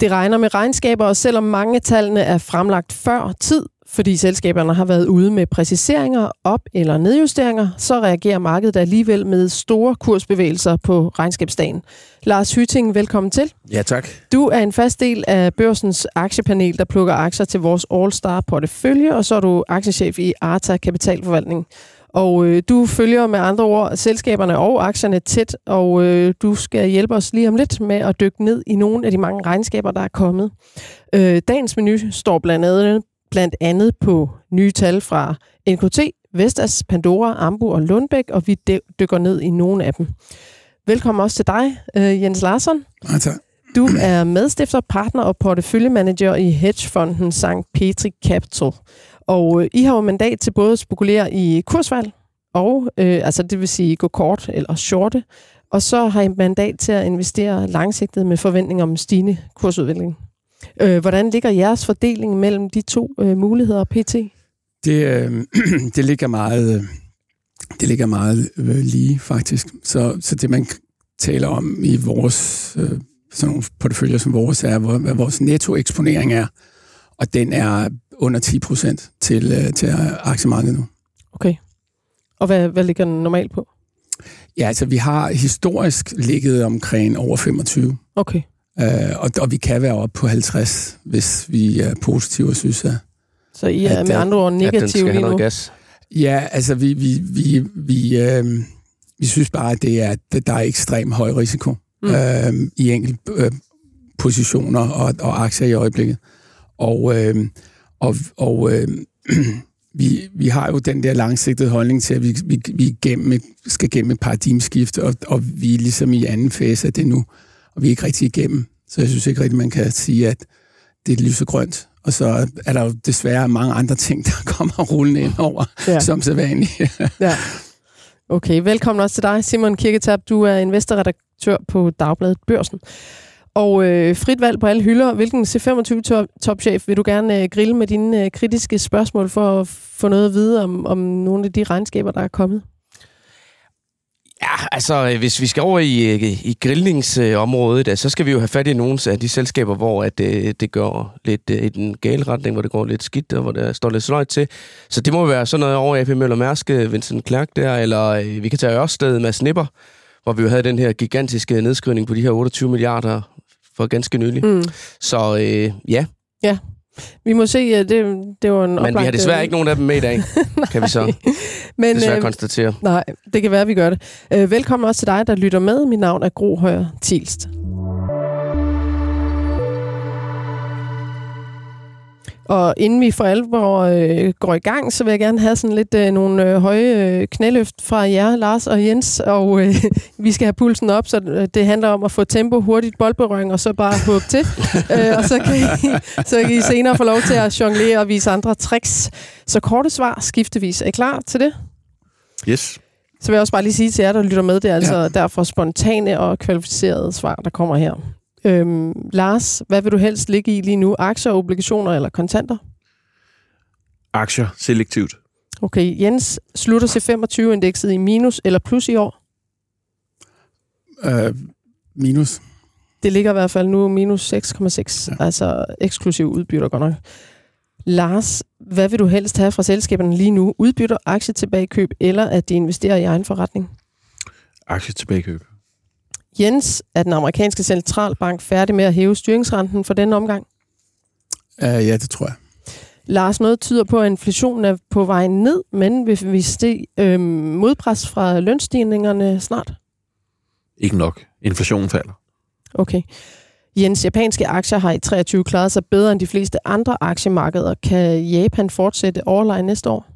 Det regner med regnskaber, og selvom mange af tallene er fremlagt før tid, fordi selskaberne har været ude med præciseringer, op- eller nedjusteringer, så reagerer markedet alligevel med store kursbevægelser på regnskabsdagen. Lars Hytting, velkommen til. Ja, tak. Du er en fast del af børsens aktiepanel, der plukker aktier til vores All-Star portefølje, og så er du aktiechef i Arta Kapitalforvaltning. Og øh, du følger med andre ord selskaberne og aktierne tæt, og øh, du skal hjælpe os lige om lidt med at dykke ned i nogle af de mange regnskaber, der er kommet. Øh, dagens menu står blandt andet, blandt andet på nye tal fra NKT, Vestas, Pandora, Ambu og Lundbæk, og vi dykker ned i nogle af dem. Velkommen også til dig, øh, Jens Larsson. Ja, tak. Du er medstifter, partner og porteføljemanager i hedgefonden St. Petri Capital. Og øh, I har jo mandat til både at spekulere i kursvalg, og øh, altså det vil sige gå kort eller shorte, og så har I mandat til at investere langsigtet med forventning om stigende kursudvikling. Øh, hvordan ligger jeres fordeling mellem de to øh, muligheder, PT? Det, øh, det ligger meget, øh, det ligger meget øh, lige, faktisk. Så, så det, man taler om i vores øh, sådan nogle porteføljer som vores, er, hvad vores nettoeksponering er. Og den er under 10 procent til, øh, til aktiemarkedet nu. Okay. Og hvad, hvad ligger den normalt på? Ja, altså vi har historisk ligget omkring over 25. Okay. Øh, og, og vi kan være oppe på 50, hvis vi er positive og synes, at... Så I er at, med andre ord negative lige nu? Gas. Ja, altså vi, vi, vi, vi, øh, vi synes bare, at det er, at der er ekstrem høj risiko mm. øh, i enkelte øh, positioner og, og aktier i øjeblikket. Og, øh, og, og øh, vi, vi har jo den der langsigtede holdning til, at vi, vi, vi gennem, skal gennem et paradigmskift, og, og vi er ligesom i anden fase af det nu og vi er ikke rigtig igennem. Så jeg synes ikke rigtig, man kan sige, at det er lysegrønt. Og så er der jo desværre mange andre ting, der kommer rullende ind over, ja. som så vanligt. ja. Okay, velkommen også til dig, Simon Kirketab. Du er investorredaktør på Dagbladet Børsen. Og øh, frit valg på alle hylder. Hvilken C25-topchef vil du gerne øh, grille med dine øh, kritiske spørgsmål for at få noget at vide om, om nogle af de regnskaber, der er kommet? Ja, altså, hvis vi skal over i, øh, i grillningsområdet, øh, så skal vi jo have fat i nogle af de selskaber, hvor at, det, øh, det går lidt øh, i den gale retning, hvor det går lidt skidt, og hvor der står lidt sløjt til. Så det må være sådan noget over AP Møller Mærsk, Vincent Clark der, eller vi kan tage Ørsted med Snipper, hvor vi jo havde den her gigantiske nedskrivning på de her 28 milliarder for ganske nylig. Mm. Så øh, ja. Ja, vi må se, det, det var en Men oplagt, vi har desværre ikke nogen af dem med i dag, kan vi så Men, desværre øh, konstatere. Nej, det kan være, at vi gør det. Øh, velkommen også til dig, der lytter med. Mit navn er Gro Højer Tilst. Og inden vi for alvor øh, går i gang, så vil jeg gerne have sådan lidt øh, nogle øh, høje øh, knæløft fra jer, Lars og Jens. Og øh, vi skal have pulsen op, så øh, det handler om at få tempo, hurtigt boldberøring, og så bare håbe til. øh, og så kan, I, så kan I senere få lov til at jonglere og vise andre tricks. Så korte svar skiftevis. Er I klar til det? Yes. Så vil jeg også bare lige sige til jer, der lytter med, det er altså ja. derfor spontane og kvalificerede svar, der kommer her. Øhm, Lars, hvad vil du helst ligge i lige nu? Aktier, obligationer eller kontanter? Aktier, selektivt. Okay, Jens, slutter C25-indekset i minus eller plus i år? Øh, minus. Det ligger i hvert fald nu minus 6,6, ja. altså eksklusiv udbytter godt nok. Lars, hvad vil du helst have fra selskaberne lige nu? Udbytter, aktie tilbagekøb, eller at de investerer i egen forretning? Aktie tilbagekøb. Jens, er den amerikanske centralbank færdig med at hæve styringsrenten for denne omgang? Uh, ja, det tror jeg. Lars, noget tyder på, at inflationen er på vej ned, men vil vi se øh, modpres fra lønstigningerne snart? Ikke nok. Inflationen falder. Okay. Jens, japanske aktier har i 23 klaret sig bedre end de fleste andre aktiemarkeder. Kan Japan fortsætte overlegen næste år?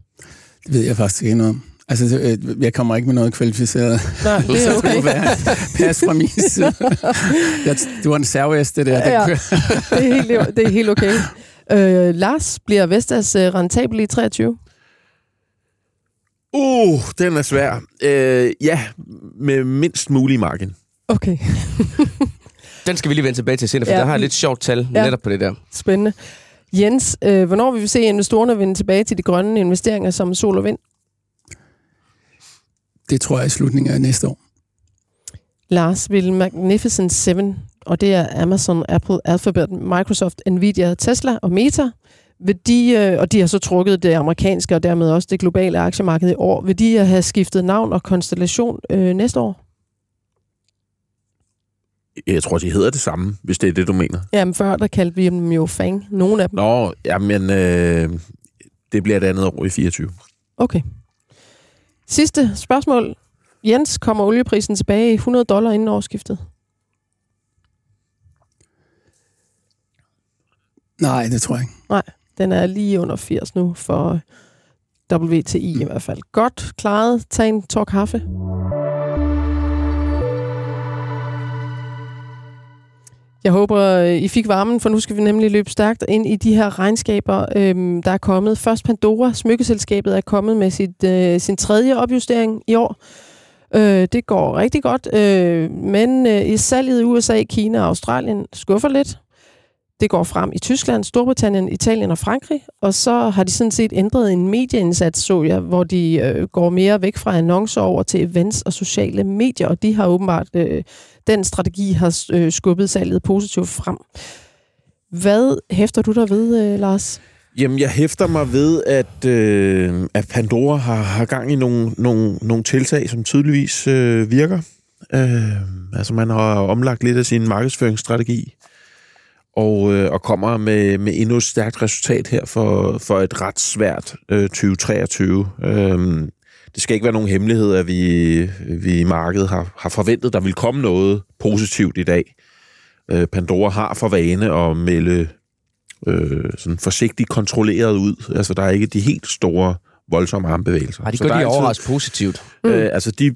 Det ved jeg faktisk ikke noget om. Altså, øh, jeg kommer ikke med noget kvalificeret. Nej, det er okay. Pas fra min side. Jeg, du var en servest, det der. Ja, det, er helt, det er helt okay. Øh, Lars, bliver Vestas øh, rentabel i 23? Uh, den er svær. Øh, ja, med mindst mulig margin. Okay. den skal vi lige vende tilbage til senere, for ja. der har jeg lidt sjovt tal ja. netop på det der. Spændende. Jens, øh, hvornår vil vi se investorerne vende tilbage til de grønne investeringer som sol og vind? Det tror jeg i slutningen af næste år. Lars, vil Magnificent 7 og det er Amazon, Apple, Alphabet, Microsoft, Nvidia, Tesla og Meta, vil de, øh, og de har så trukket det amerikanske og dermed også det globale aktiemarked i år, vil de have skiftet navn og konstellation øh, næste år? Jeg tror, de hedder det samme, hvis det er det, du mener. Jamen før, der kaldte vi dem jo Fang, nogle af dem. Nå, jamen, øh, det bliver et andet år i 24. Okay. Sidste spørgsmål. Jens, kommer olieprisen tilbage i 100 dollar inden årsskiftet? Nej, det tror jeg ikke. Nej, den er lige under 80 nu for WTI i hvert fald. Godt klaret. Tag en tår kaffe. Jeg håber, øh, I fik varmen, for nu skal vi nemlig løbe stærkt ind i de her regnskaber, øhm, der er kommet. Først Pandora, smykkeselskabet, er kommet med sit, øh, sin tredje opjustering i år. Øh, det går rigtig godt, øh, men øh, i salget i USA, Kina og Australien skuffer lidt. Det går frem i Tyskland, Storbritannien, Italien og Frankrig, og så har de sådan set ændret en medieindsats, så jeg, hvor de øh, går mere væk fra annoncer over til events og sociale medier, og de har åbenbart, øh, den strategi har øh, skubbet salget positivt frem. Hvad hæfter du der ved, øh, Lars? Jamen, jeg hæfter mig ved, at, øh, at Pandora har, har gang i nogle, nogle, nogle tiltag, som tydeligvis øh, virker. Øh, altså, man har omlagt lidt af sin markedsføringsstrategi, og, øh, og kommer med, med endnu et stærkt resultat her for, for et ret svært øh, 2023. Øh, det skal ikke være nogen hemmelighed, at vi, vi i markedet har, har forventet, at der vil komme noget positivt i dag. Øh, Pandora har for vane at melde øh, sådan forsigtigt kontrolleret ud. Altså, der er ikke de helt store, voldsomme armbevægelser. Ej, de Så gør er de altid- positivt. Øh, altså, de,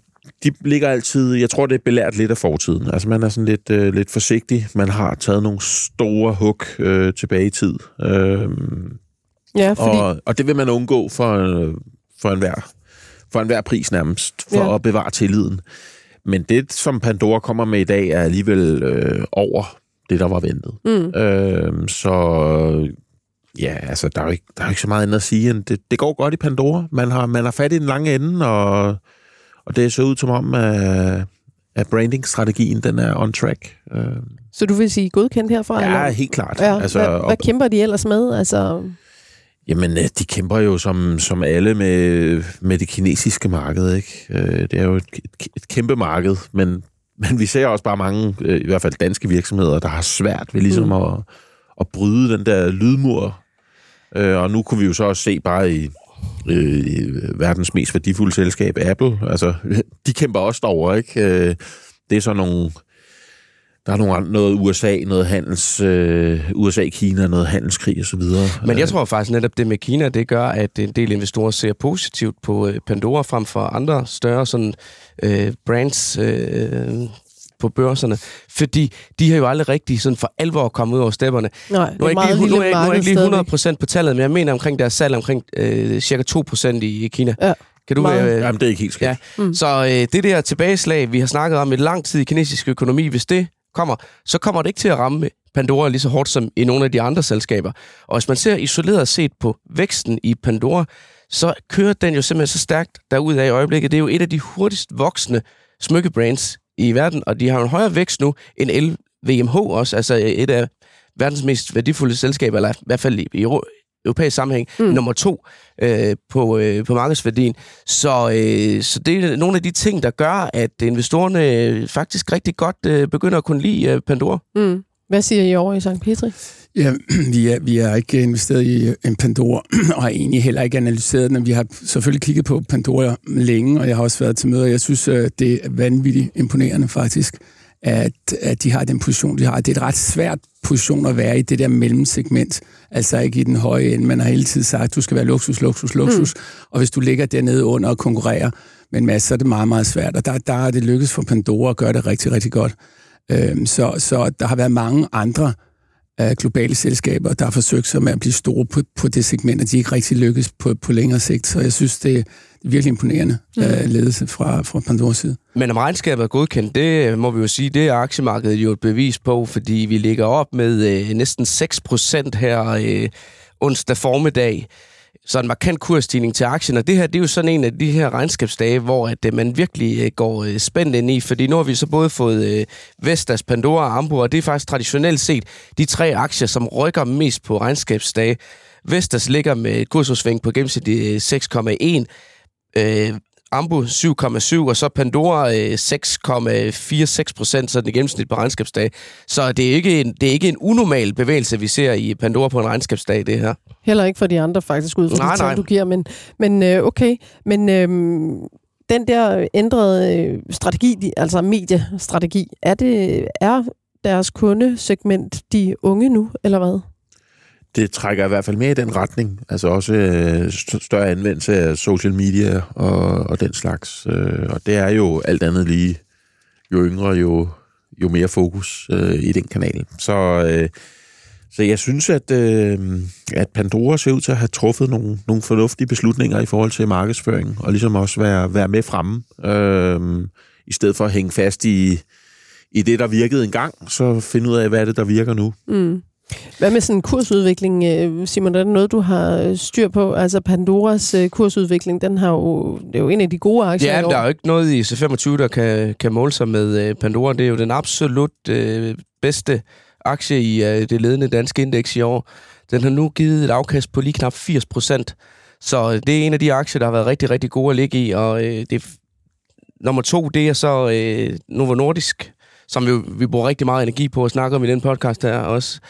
de ligger altid... Jeg tror, det er belært lidt af fortiden. Altså, man er sådan lidt, øh, lidt forsigtig. Man har taget nogle store hug øh, tilbage i tid. Øh, Ja, fordi... og, og det vil man undgå for, øh, for enhver, for enhver pris nærmest, for Ja. at bevare tilliden. Men det, som Pandora kommer med i dag, er alligevel øh, over det, der var ventet. Mm. Øh, så ja, altså, der er, jo ikke, der er jo ikke så meget andet at sige, end det, det går godt i Pandora. Man har, man har fat i den lange ende, og, og det ser ud som om, at, at brandingstrategien, den er on track. Øh, Så du vil sige godkendt herfra? ja, eller? helt klart. Ja, altså, hvad, hvad kæmper de ellers med? Altså, Jamen, øh, de kæmper jo som, som alle med, med det kinesiske marked, ikke? Øh, Det er jo et, et, et kæmpe marked, men, men vi ser også bare mange, øh, i hvert fald danske virksomheder, der har svært ved ligesom Mm. at, at bryde den der lydmur. Og nu kunne vi jo så også se bare i, øh, verdens mest værdifulde selskab, Apple, altså, de kæmper også derovre, ikke? Det er så nogle... Der er nogle, andre- noget USA, noget handels... Øh, USA-Kina, noget handelskrig osv. Men jeg tror faktisk netop det med Kina, det gør, at en del investorer ser positivt på øh, Pandora frem for andre større sådan, øh, brands øh, på børserne. Fordi de har jo aldrig rigtig sådan for alvor kommet ud over stepperne. nej, det Nu er jeg ikke lige, nu er jeg, nu er jeg lige stadigvæk. 100% på tallet, men jeg mener omkring deres salg omkring øh, cirka 2% i, i Kina. Ja, kan du, meget. øh, Jamen, det er ikke helt skidt. Ja. Mm. Så øh, det der tilbageslag, vi har snakket om i lang tid i kinesisk økonomi, hvis det kommer, så kommer det ikke til at ramme Pandora lige så hårdt som i nogle af de andre selskaber. Og hvis man ser isoleret set på væksten i Pandora, så kører den jo simpelthen så stærkt derud af i øjeblikket. Det er jo et af de hurtigst voksende smykkebrands i verden, og de har en højere vækst nu end LVMH også, altså et af verdens mest værdifulde selskaber, eller i hvert fald i, europæisk sammenhæng, Mm. mm. nummer to øh, på, øh, på markedsværdien. Så, øh, så det er nogle af de ting, der gør, at investorerne øh, faktisk rigtig godt øh, begynder at kunne lide øh, Pandora. Mm. Hvad siger I over i St. Petri? Ja, vi er, vi er ikke investeret i en Pandora, og har egentlig heller ikke analyseret den. Vi har selvfølgelig kigget på Pandora længe, og jeg har også været til møder. Jeg synes, øh, det er vanvittigt imponerende faktisk, at, at de har den position, de har. Det er et ret svært position at være i det der mellemsegment, altså ikke i den høje ende. Man har hele tiden sagt, at du skal være luksus, luksus, luksus, mm. og hvis du ligger dernede under og konkurrerer med en masse, så er det meget, meget svært. Og der, der er det lykkedes for Pandora at gøre det rigtig, rigtig godt. Øhm, så, så der har været mange andre af globale selskaber, der har forsøgt sig med at blive store på, på det segment, og de ikke rigtig lykkes på, på længere sigt. Så jeg synes, det virkelig imponerende mm. uh, ledelse fra, fra Pandoras side. Men om regnskabet er godkendt, det øh, må vi jo sige, det er aktiemarkedet jo et bevis på, fordi vi ligger op med øh, næsten 6 procent her øh, onsdag formiddag. så en markant kursstigning til aktien, og det her det er jo sådan en af de her regnskabsdage, hvor at, øh, man virkelig øh, går øh, spændt ind i, fordi nu har vi så både fået Vestas, Pandora og Ambu, og det er faktisk traditionelt set de tre aktier, som rykker mest på regnskabsdage. Vestas ligger med et kursudsving på gennemsnit 6,1, Ambu 7,7, og så Pandora 6,46 procent, sådan i gennemsnit på regnskabsdag. Så det er, ikke en, det er ikke en unormal bevægelse, vi ser i Pandora på en regnskabsdag, det her. Heller ikke for de andre, faktisk, ud fra nej, de tal, du giver. Men, men øh, okay, men øh, den der ændrede øh, strategi, altså mediestrategi, er det er deres kundesegment de unge nu, eller hvad? Det trækker i hvert fald mere i den retning. Altså også øh, større anvendelse af social media og, og den slags. Øh, og det er jo alt andet lige, jo yngre, jo, jo mere fokus øh, i den kanal. Så, øh, så jeg synes, at, øh, at Pandora ser ud til at have truffet nogle, nogle fornuftige beslutninger i forhold til markedsføring, og ligesom også være, være med fremme, øh, i stedet for at hænge fast i, i det, der virkede engang, så finde ud af, hvad er det, der virker nu. Mm. Hvad med sådan en kursudvikling, øh, Simon? Er det noget, du har øh, styr på? Altså Pandoras øh, kursudvikling, den har jo, det er jo en af de gode aktier Ja, der er jo ikke noget i C25, der kan, kan måle sig med Pandora. Det er jo den absolut øh, bedste aktie i øh, det ledende danske indeks i år. Den har nu givet et afkast på lige knap 80 procent. Så det er en af de aktier, der har været rigtig, rigtig gode at ligge i. Og øh, det, nummer to, det er så øh, Novo Nordisk, som vi, vi bruger rigtig meget energi på at snakke om i den podcast her også.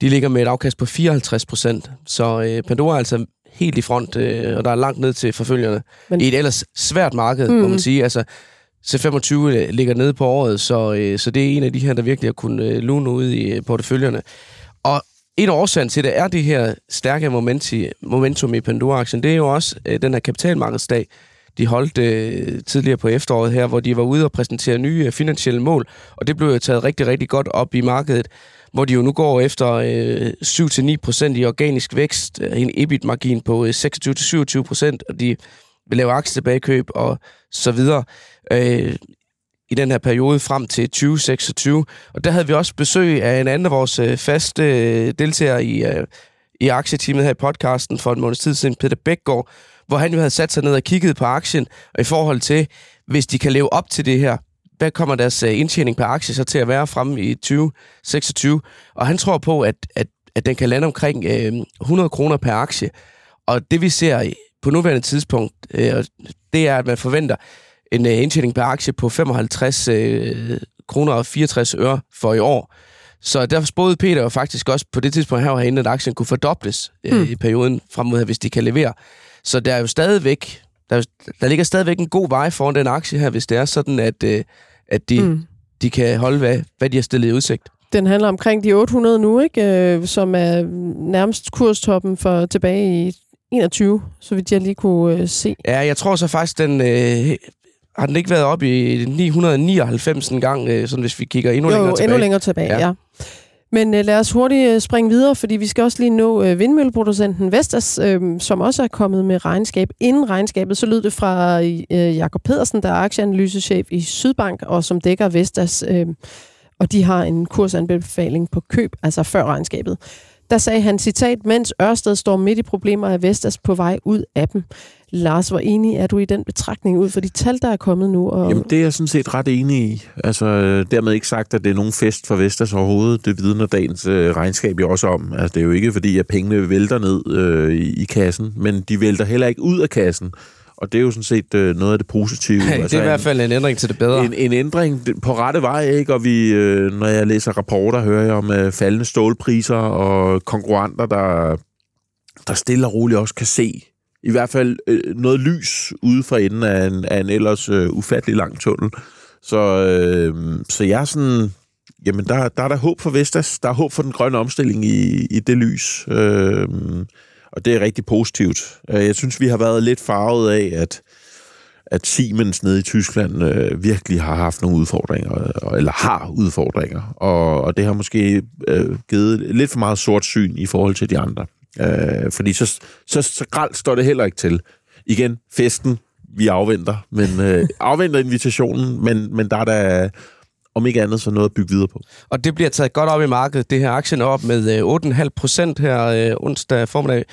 De ligger med et afkast på 54 procent, så øh, Pandora er altså helt i front, øh, og der er langt ned til forfølgerne. Men... I et ellers svært marked, mm. må man mm. sige. Altså, C25 øh, ligger nede på året, så, øh, så det er en af de her, der virkelig har kunnet øh, lune ud i øh, porteføljerne. Og en af årsagen til det er det her stærke momenti, momentum i Pandora-aktien. Det er jo også øh, den her kapitalmarkedsdag, de holdt øh, tidligere på efteråret her, hvor de var ude og præsentere nye øh, finansielle mål, og det blev jo taget rigtig, rigtig godt op i markedet, hvor de jo nu går efter øh, 7-9% i organisk vækst, øh, en EBIT-margin på øh, 26-27%, og de vil lave aktietilbagekøb og så videre. Øh, i den her periode frem til 2026. Og der havde vi også besøg af en anden af vores øh, faste øh, deltagere i, øh, i aktieteamet her i podcasten for en måneds tid siden, Peter Bækgaard, hvor han jo havde sat sig ned og kigget på aktien, og i forhold til, hvis de kan leve op til det her, hvad kommer deres øh, indtjening per aktie så til at være frem i 2026? Og han tror på, at, at, at den kan lande omkring øh, 100 kroner per aktie. Og det vi ser på nuværende tidspunkt, øh, det er, at man forventer en øh, indtjening per aktie på 55 øh, kroner og 64 øre for i år. Så derfor spåede Peter jo faktisk også på det tidspunkt her herinde, at aktien kunne fordobles øh, hmm. i perioden frem mod, hvis de kan levere. Så der er jo stadigvæk, der, der ligger stadigvæk en god vej foran den aktie her, hvis det er sådan, at, øh, at de, mm. de kan holde, hvad, hvad de har stillet i udsigt. Den handler omkring de 800 nu, ikke? Øh, som er nærmest kurstoppen for tilbage i 21, så vidt jeg lige kunne øh, se. Ja, jeg tror så faktisk, den øh, har den ikke været op i 999 en gang, øh, sådan hvis vi kigger endnu jo, længere tilbage. endnu længere tilbage, ja. ja. Men øh, lad os hurtigt øh, springe videre, fordi vi skal også lige nå øh, vindmølleproducenten Vestas, øh, som også er kommet med regnskab. Inden regnskabet, så lød det fra øh, Jakob Pedersen, der er aktieanalysechef i Sydbank, og som dækker Vestas, øh, og de har en kursanbefaling på køb, altså før regnskabet. Der sagde han, citat, mens Ørsted står midt i problemer, er Vestas på vej ud af dem. Lars, hvor enig er du i den betragtning ud for de tal, der er kommet nu? Og... Jamen, det er jeg sådan set ret enig i. Altså, øh, dermed ikke sagt, at det er nogen fest for Vestas overhovedet. Det vidner dagens øh, regnskab jo også om. Altså, det er jo ikke fordi, at pengene vælter ned øh, i, i kassen, men de vælter heller ikke ud af kassen. Og det er jo sådan set øh, noget af det positive. Altså, det er i hvert fald en ændring til det bedre. En, en ændring på rette vej, ikke? Og vi, øh, når jeg læser rapporter, hører jeg om øh, faldende stålpriser og konkurrenter, der, der stille og roligt også kan se i hvert fald øh, noget lys ude for enden af en, af en ellers øh, ufattelig lang tunnel. Så, øh, så jeg er sådan... Jamen, der, der er der håb for Vestas. Der er håb for den grønne omstilling i, i det lys. Øh, og det er rigtig positivt. Øh, jeg synes, vi har været lidt farvet af, at, at Siemens nede i Tyskland øh, virkelig har haft nogle udfordringer, øh, eller har udfordringer. Og, og det har måske øh, givet lidt for meget sort syn i forhold til de andre. Øh, fordi så, så, så gralt står det heller ikke til. Igen, festen, vi afventer, men øh, afventer invitationen, men, men der er der om ikke andet, så noget at bygge videre på. Og det bliver taget godt op i markedet. Det her aktien er op med øh, 8,5 procent her øh, onsdag formiddag,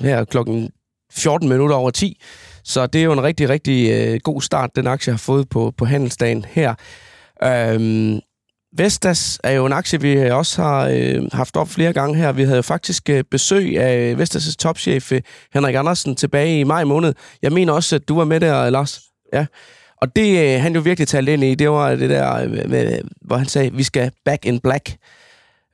her klokken 14 minutter over 10. Så det er jo en rigtig, rigtig øh, god start, den aktie har fået på, på handelsdagen her. Øhm, Vestas er jo en aktie, vi også har øh, haft op flere gange her. Vi havde jo faktisk øh, besøg af Vestas' topchef øh, Henrik Andersen tilbage i maj måned. Jeg mener også, at du var med der, Lars. Ja. Og det, øh, han jo virkelig talte ind i, det var det der, øh, med, hvor han sagde, vi skal back in black.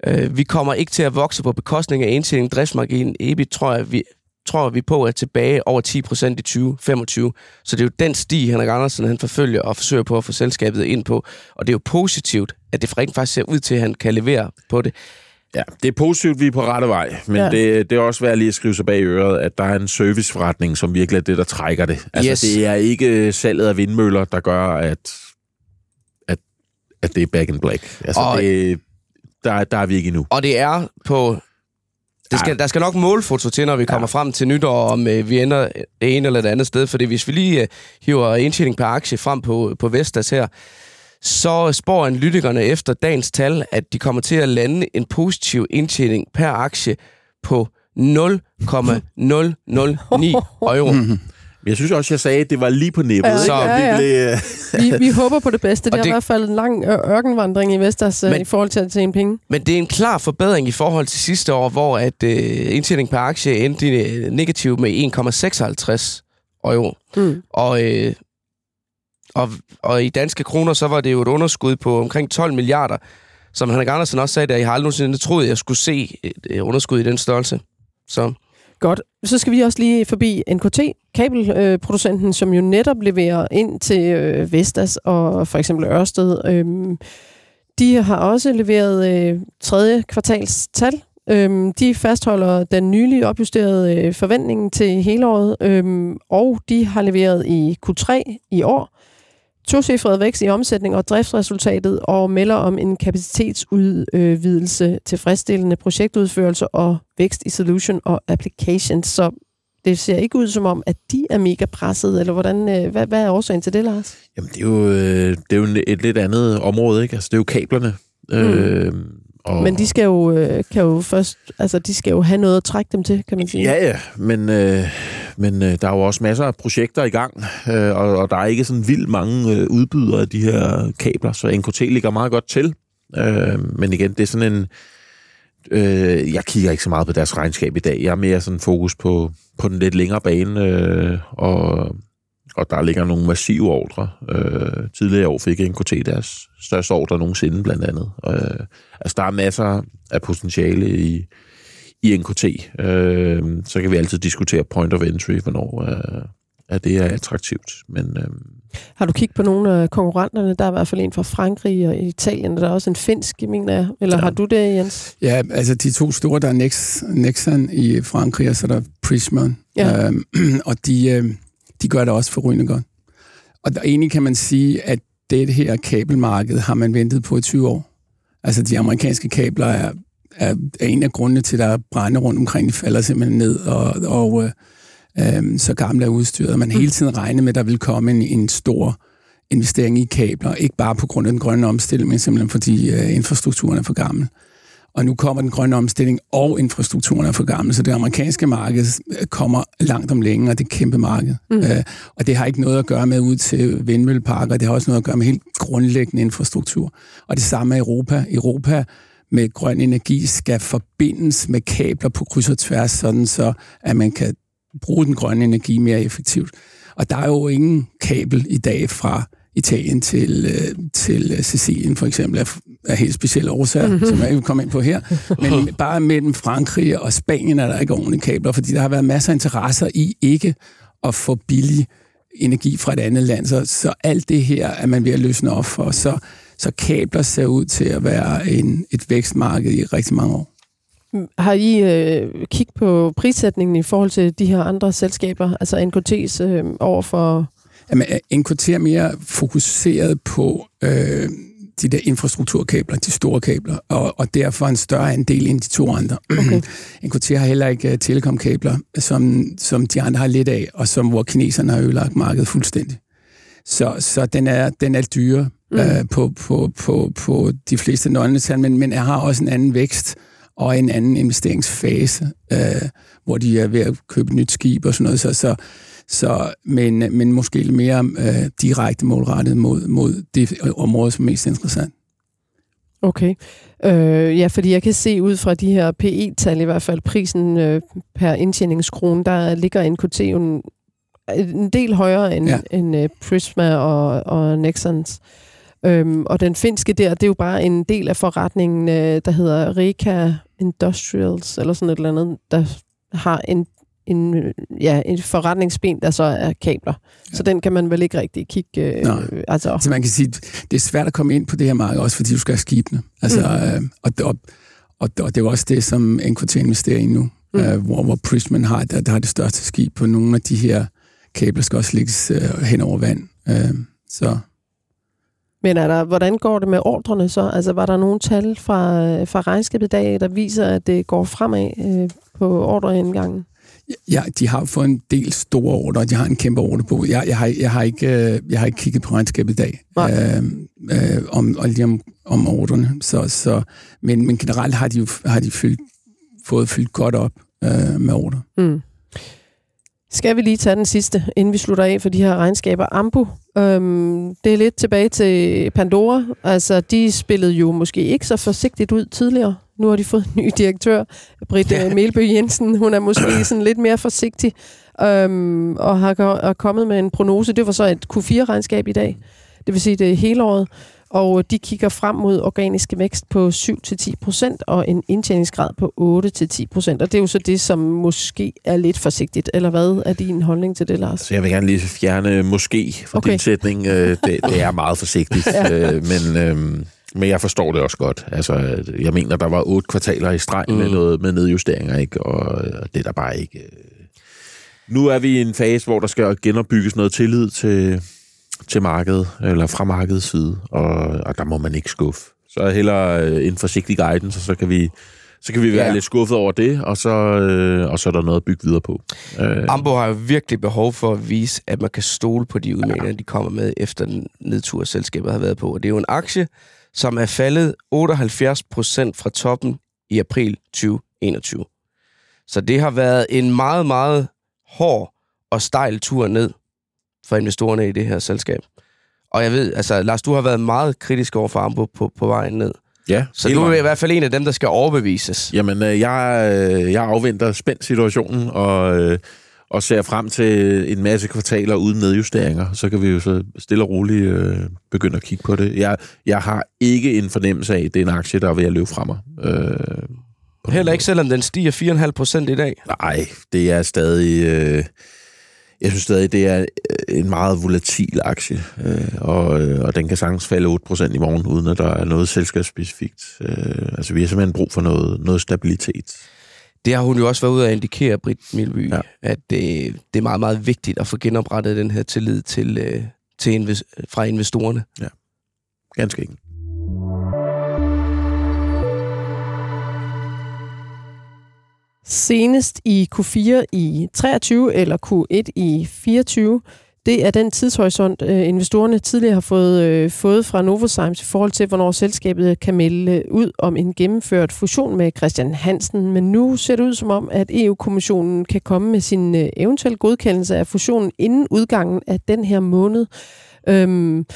Øh, vi kommer ikke til at vokse på bekostning af indtjening driftsmargin. EBIT tror jeg, vi, tror vi på er tilbage over 10 procent i 2025. Så det er jo den sti, Henrik Andersen han forfølger og forsøger på at få selskabet ind på. Og det er jo positivt, at det rent faktisk ser ud til, at han kan levere på det. Ja, det er positivt, vi er på rette vej, men ja. det, det er også værd lige at skrive sig bag øret, at der er en serviceforretning, som virkelig er det, der trækker det. Altså, Yes. det er ikke salget af vindmøller, der gør, at, at, at det er back in black. Altså, Og- det, der, der er vi ikke endnu. Og det er på... Det skal, Ja. der skal nok målfoto til, når vi kommer frem til nytår, om øh, vi ender det ene eller det andet sted. Fordi hvis vi lige øh, hiver indtjening per aktie frem på, på Vestas her, så spår analytikerne efter dagens tal, at de kommer til at lande en positiv indtjening per aktie på 0,009 euro. Men Jeg synes også, jeg sagde, at det var lige på nippet. Ja, ikke? så- ja, ja. vi blev, øh, Vi, vi håber på det bedste. Det, Og er det- i hvert fald en lang ørkenvandring i Vestas øh, Men- i forhold til at tjene penge. Men det er en klar forbedring i forhold til sidste år, hvor at øh, indtjening per aktie endte øh, negativ med 1,56 euro. Mm. Og, øh, og, og i danske kroner, så var det jo et underskud på omkring 12 milliarder. Som Henrik Andersen også sagde, at jeg har aldrig nogensinde troet, at jeg skulle se et underskud i den størrelse. Så Godt. Så skal vi også lige forbi NKT, kabelproducenten, som jo netop leverer ind til øh, Vestas og for eksempel Ørsted. Øhm, de har også leveret øh, tredje kvartals tal. Øhm, de fastholder den nylig opjusterede øh, forventning til hele året, øhm, og de har leveret i Q3 i år tocifret vækst i omsætning og driftsresultatet, og melder om en kapacitetsudvidelse, tilfredsstillende projektudførelse og vækst i solution og applications. Så det ser ikke ud som om, at de er mega presset, eller hvordan, øh, hvad, hvad er årsagen til det, Lars? Jamen, det er jo, øh, det er jo et lidt andet område, ikke? Altså, det er jo kablerne. Mm. Øh, og, Men de skal jo, øh, kan jo først, altså de skal jo have noget at trække dem til, kan man sige. Ja, ja, men, øh, men øh, der er jo også masser af projekter i gang, øh, og, og der er ikke sådan vildt mange øh, udbydere af de her kabler, så NKT ligger meget godt til. Øh, men igen, det er sådan en... Øh, jeg kigger ikke så meget på deres regnskab i dag. Jeg er mere sådan fokus på, på den lidt længere bane, øh, og, og der ligger nogle massive ordre. Øh, tidligere år fik NKT deres største ordre nogensinde, blandt andet. Øh, altså, der er masser af potentiale i, i NKT. Øh, så kan vi altid diskutere point of entry, hvornår øh, at det er attraktivt. Men øh, Har du kigget på nogle af konkurrenterne? Der er i hvert fald en fra Frankrig og Italien, og der er også en finsk, mener jeg. Eller Ja. har du det, Jens? Ja, altså de to store, der er Nex, Nexan i Frankrig, og så er der Prismon. Ja. Øhm, og de, øh, de gør det også forrygende godt. Og der, egentlig kan man sige, at det her kabelmarked har man ventet på i 20 år. Altså de amerikanske kabler er, er, er en af grundene til, at der er brænde rundt omkring. De falder simpelthen ned, og, og øh, øh, så gamle er udstyret. Man hele tiden regner med, at der vil komme en, en stor investering i kabler. Ikke bare på grund af den grønne omstilling, men simpelthen fordi øh, infrastrukturen er for gammel. Og nu kommer den grønne omstilling, og infrastrukturen er for gammel, så det amerikanske marked øh, kommer langt om længe, og det er et kæmpe marked. Mm. Øh, og det har ikke noget at gøre med ud til vindmølleparker, det har også noget at gøre med helt grundlæggende infrastruktur. Og det samme er Europa. Europa med grøn energi skal forbindes med kabler på kryds og tværs, sådan så at man kan bruge den grønne energi mere effektivt. Og der er jo ingen kabel i dag fra Italien til, øh, til øh, Sicilien for eksempel, af, af helt specielle årsager, mm-hmm. som jeg ikke vil komme ind på her. Men bare mellem Frankrig og Spanien er der ikke ordentlige kabler, fordi der har været masser af interesser i ikke at få billig energi fra et andet land. Så, så alt det her er man ved at løsne op for. Så, så kabler ser ud til at være en, et vækstmarked i rigtig mange år. Har I øh, kigget på prissætningen i forhold til de her andre selskaber, altså NKT's øh, over for... Jamen, er NKT er mere fokuseret på øh, de der infrastrukturkabler, de store kabler, og, og derfor en større andel end de to andre. Okay. NKT har heller ikke uh, telekomkabler, som, som de andre har lidt af, og som hvor kineserne har ødelagt markedet fuldstændig. Så, så den, er, den er dyre mm. øh, på, på, på, på de fleste nøgletal, men, men jeg har også en anden vækst og en anden investeringsfase, øh, hvor de er ved at købe et nyt skib og sådan noget. Så, så, så, men, men måske lidt mere øh, direkte målrettet mod, mod det område, som er mest interessant. Okay. Øh, ja, fordi jeg kan se ud fra de her PE-tal, i hvert fald prisen øh, per indtjeningskrone, der ligger NKT jo en, del højere end, ja. end uh, Prisma og, og Nexons. Øhm, og den finske der, det er jo bare en del af forretningen, øh, der hedder Reka Industrials, eller sådan et eller andet, der har en, en, ja, en forretningsben, der så er kabler. Ja. Så den kan man vel ikke rigtig kigge... Øh, Nej. Altså. altså man kan sige, det er svært at komme ind på det her marked, også fordi du skal have skibene. Altså, mm. øh, og, og, og, og det er jo også det, som NKT investerer i nu, mm. øh, hvor, hvor Prisman har, der, der har det største skib på nogle af de her kabler, skal også ligges øh, hen over vand. Øh, så men er der, hvordan går det med ordrene så? Altså var der nogle tal fra, fra regnskabet i dag, der viser, at det går fremad øh, på ordreindgangen? Ja, de har fået en del store ordre, de har en kæmpe ordre på. Jeg, jeg, har, jeg, har, ikke, øh, jeg har ikke kigget på regnskabet i dag øh, øh, om, om, om ordrene. Så, så, men, men generelt har de jo har de fyldt, fået fyldt godt op øh, med ordre. Mm. Skal vi lige tage den sidste, inden vi slutter af for de her regnskaber? Ambu, øhm, det er lidt tilbage til Pandora. Altså, de spillede jo måske ikke så forsigtigt ud tidligere. Nu har de fået en ny direktør, Britt ja. Melbø Jensen. Hun er måske sådan lidt mere forsigtig øhm, og har, har kommet med en prognose. Det var så et Q4-regnskab i dag. Det vil sige, det er hele året og de kigger frem mod organisk vækst på 7-10% og en indtjeningsgrad på 8-10%. Og det er jo så det, som måske er lidt forsigtigt. Eller hvad er din holdning til det, Lars? Så jeg vil gerne lige fjerne måske fra okay. din sætning. Øh, det, det er meget forsigtigt, ja. Øh, men... Øhm, men jeg forstår det også godt. Altså, jeg mener, der var otte kvartaler i streg mm. med noget med nedjusteringer, ikke? Og, og det er der bare ikke... Øh. Nu er vi i en fase, hvor der skal genopbygges noget tillid til, til markedet, eller fra markedets side, og, og der må man ikke skuffe. Så er hellere øh, en forsigtig guidance, så kan vi så kan vi være ja. lidt skuffet over det, og så, øh, og så er der noget at bygge videre på. Øh. Ambo har jo virkelig behov for at vise, at man kan stole på de udmeldinger, ja. de kommer med, efter den nedtur, selskabet har været på. Og det er jo en aktie, som er faldet 78 procent fra toppen i april 2021. Så det har været en meget, meget hård og stejl tur ned for investorerne i det her selskab. Og jeg ved, altså Lars, du har været meget kritisk over for Ambo på, på vejen ned. Ja. Så du er i hvert fald en af dem, der skal overbevises. Jamen, øh, jeg, øh, jeg afventer spændt situationen, og, øh, og ser frem til en masse kvartaler uden nedjusteringer. Så kan vi jo så stille og roligt øh, begynde at kigge på det. Jeg, jeg har ikke en fornemmelse af, at det er en aktie, der er ved at løbe frem mig. Øh, Heller ikke, selvom den stiger 4,5 procent i dag? Nej, det er stadig... Øh, jeg synes stadig, det er øh, en meget volatil aktie, øh, og, øh, og den kan sagtens falde 8% i morgen, uden at der er noget selskabsspecifikt. Øh, altså, vi har simpelthen brug for noget, noget stabilitet. Det har hun jo også været ude at indikere, Britt Milby, ja. at det, det er meget, meget vigtigt at få genoprettet den her tillid til, øh, til invest, fra investorerne. Ja, ganske enkelt. Senest i Q4 i 23 eller Q1 i 24. Det er den tidshorisont, øh, investorerne tidligere har fået, øh, fået fra Novozymes i forhold til, hvornår selskabet kan melde øh, ud om en gennemført fusion med Christian Hansen. Men nu ser det ud som om, at EU-kommissionen kan komme med sin øh, eventuelle godkendelse af fusionen inden udgangen af den her måned. Øhm,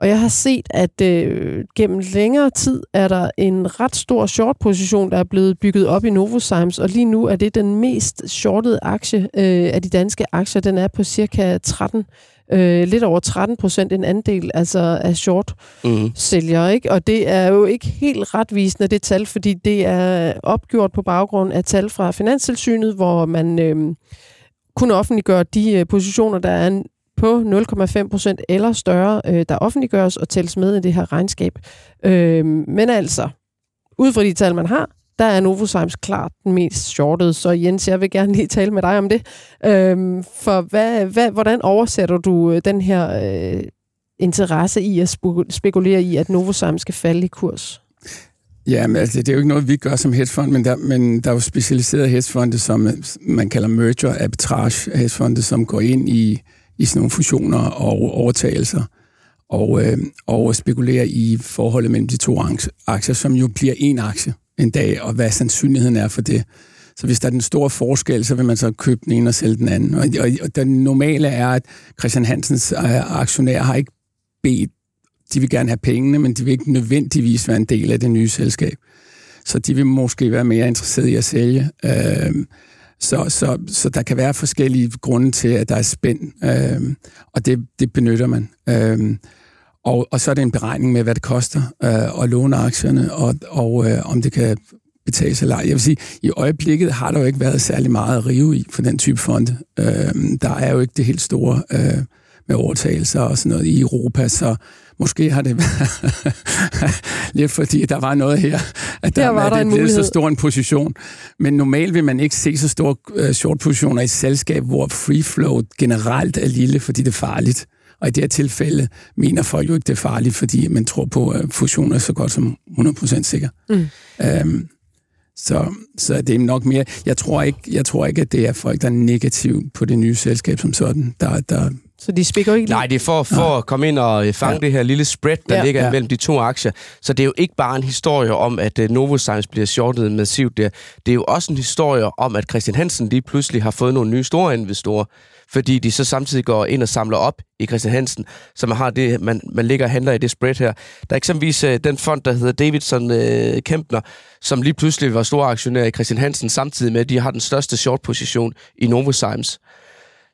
og jeg har set, at øh, gennem længere tid er der en ret stor short-position, der er blevet bygget op i Novozymes, og lige nu er det den mest shortede aktie øh, af de danske aktier. Den er på cirka 13 øh, lidt over 13 procent en andel altså af short mm. sælger, ikke? Og det er jo ikke helt retvisende, det tal, fordi det er opgjort på baggrund af tal fra Finanstilsynet, hvor man øh, kun offentliggør de øh, positioner, der er på 0,5 procent eller større, øh, der offentliggøres og tælles med i det her regnskab. Øh, men altså, ud fra de tal, man har, der er Novozymes klart den mest shortede. Så Jens, jeg vil gerne lige tale med dig om det. Øh, for hvad, hvad, hvordan oversætter du øh, den her øh, interesse i at spekulere i, at Novozymes skal falde i kurs? Ja, men altså, det er jo ikke noget, vi gør som hedgefond, men der, men der er jo specialiserede hedgefonde, som man kalder merger arbitrage hedgefonde, som går ind i i sådan nogle fusioner og overtagelser, og, øh, og spekulerer i forholdet mellem de to aktier, som jo bliver en aktie en dag, og hvad sandsynligheden er for det. Så hvis der er den store forskel, så vil man så købe den ene og sælge den anden. Og, og, og det normale er, at Christian Hansens øh, aktionær aktionærer har ikke bedt, de vil gerne have pengene, men de vil ikke nødvendigvis være en del af det nye selskab. Så de vil måske være mere interesserede i at sælge. Øh, så, så, så der kan være forskellige grunde til, at der er spænd, øh, og det, det benytter man. Øh, og, og så er det en beregning med, hvad det koster øh, at låne aktierne, og, og øh, om det kan betales eller ej. Jeg vil sige, i øjeblikket har der jo ikke været særlig meget at rive i for den type fonde. Øh, der er jo ikke det helt store øh, med overtagelser og sådan noget i Europa, så måske har det været lidt fordi, der var noget her, at der, der var der det en blevet så stor en position. Men normalt vil man ikke se så store uh, short-positioner i et selskab, hvor free flow generelt er lille, fordi det er farligt. Og i det her tilfælde mener folk jo ikke, det er farligt, fordi man tror på, at fusioner er så godt som 100% sikker. Mm. Um, så, så det er nok mere... Jeg tror, ikke, jeg tror ikke, at det er folk, der er negativ på det nye selskab som sådan, der, der så de spikker ikke Nej, det er for, for at komme ind og fange ja. det her lille spread, der ja. ligger ja. mellem de to aktier. Så det er jo ikke bare en historie om, at uh, Novozymes bliver shortet massivt der. Det er jo også en historie om, at Christian Hansen lige pludselig har fået nogle nye store investorer, fordi de så samtidig går ind og samler op i Christian Hansen, så man har det, man, man ligger og handler i det spread her. Der er eksempelvis øh, den fond, der hedder Davidson øh, Kempner, som lige pludselig var store aktionær i Christian Hansen, samtidig med, at de har den største short-position i Novozymes.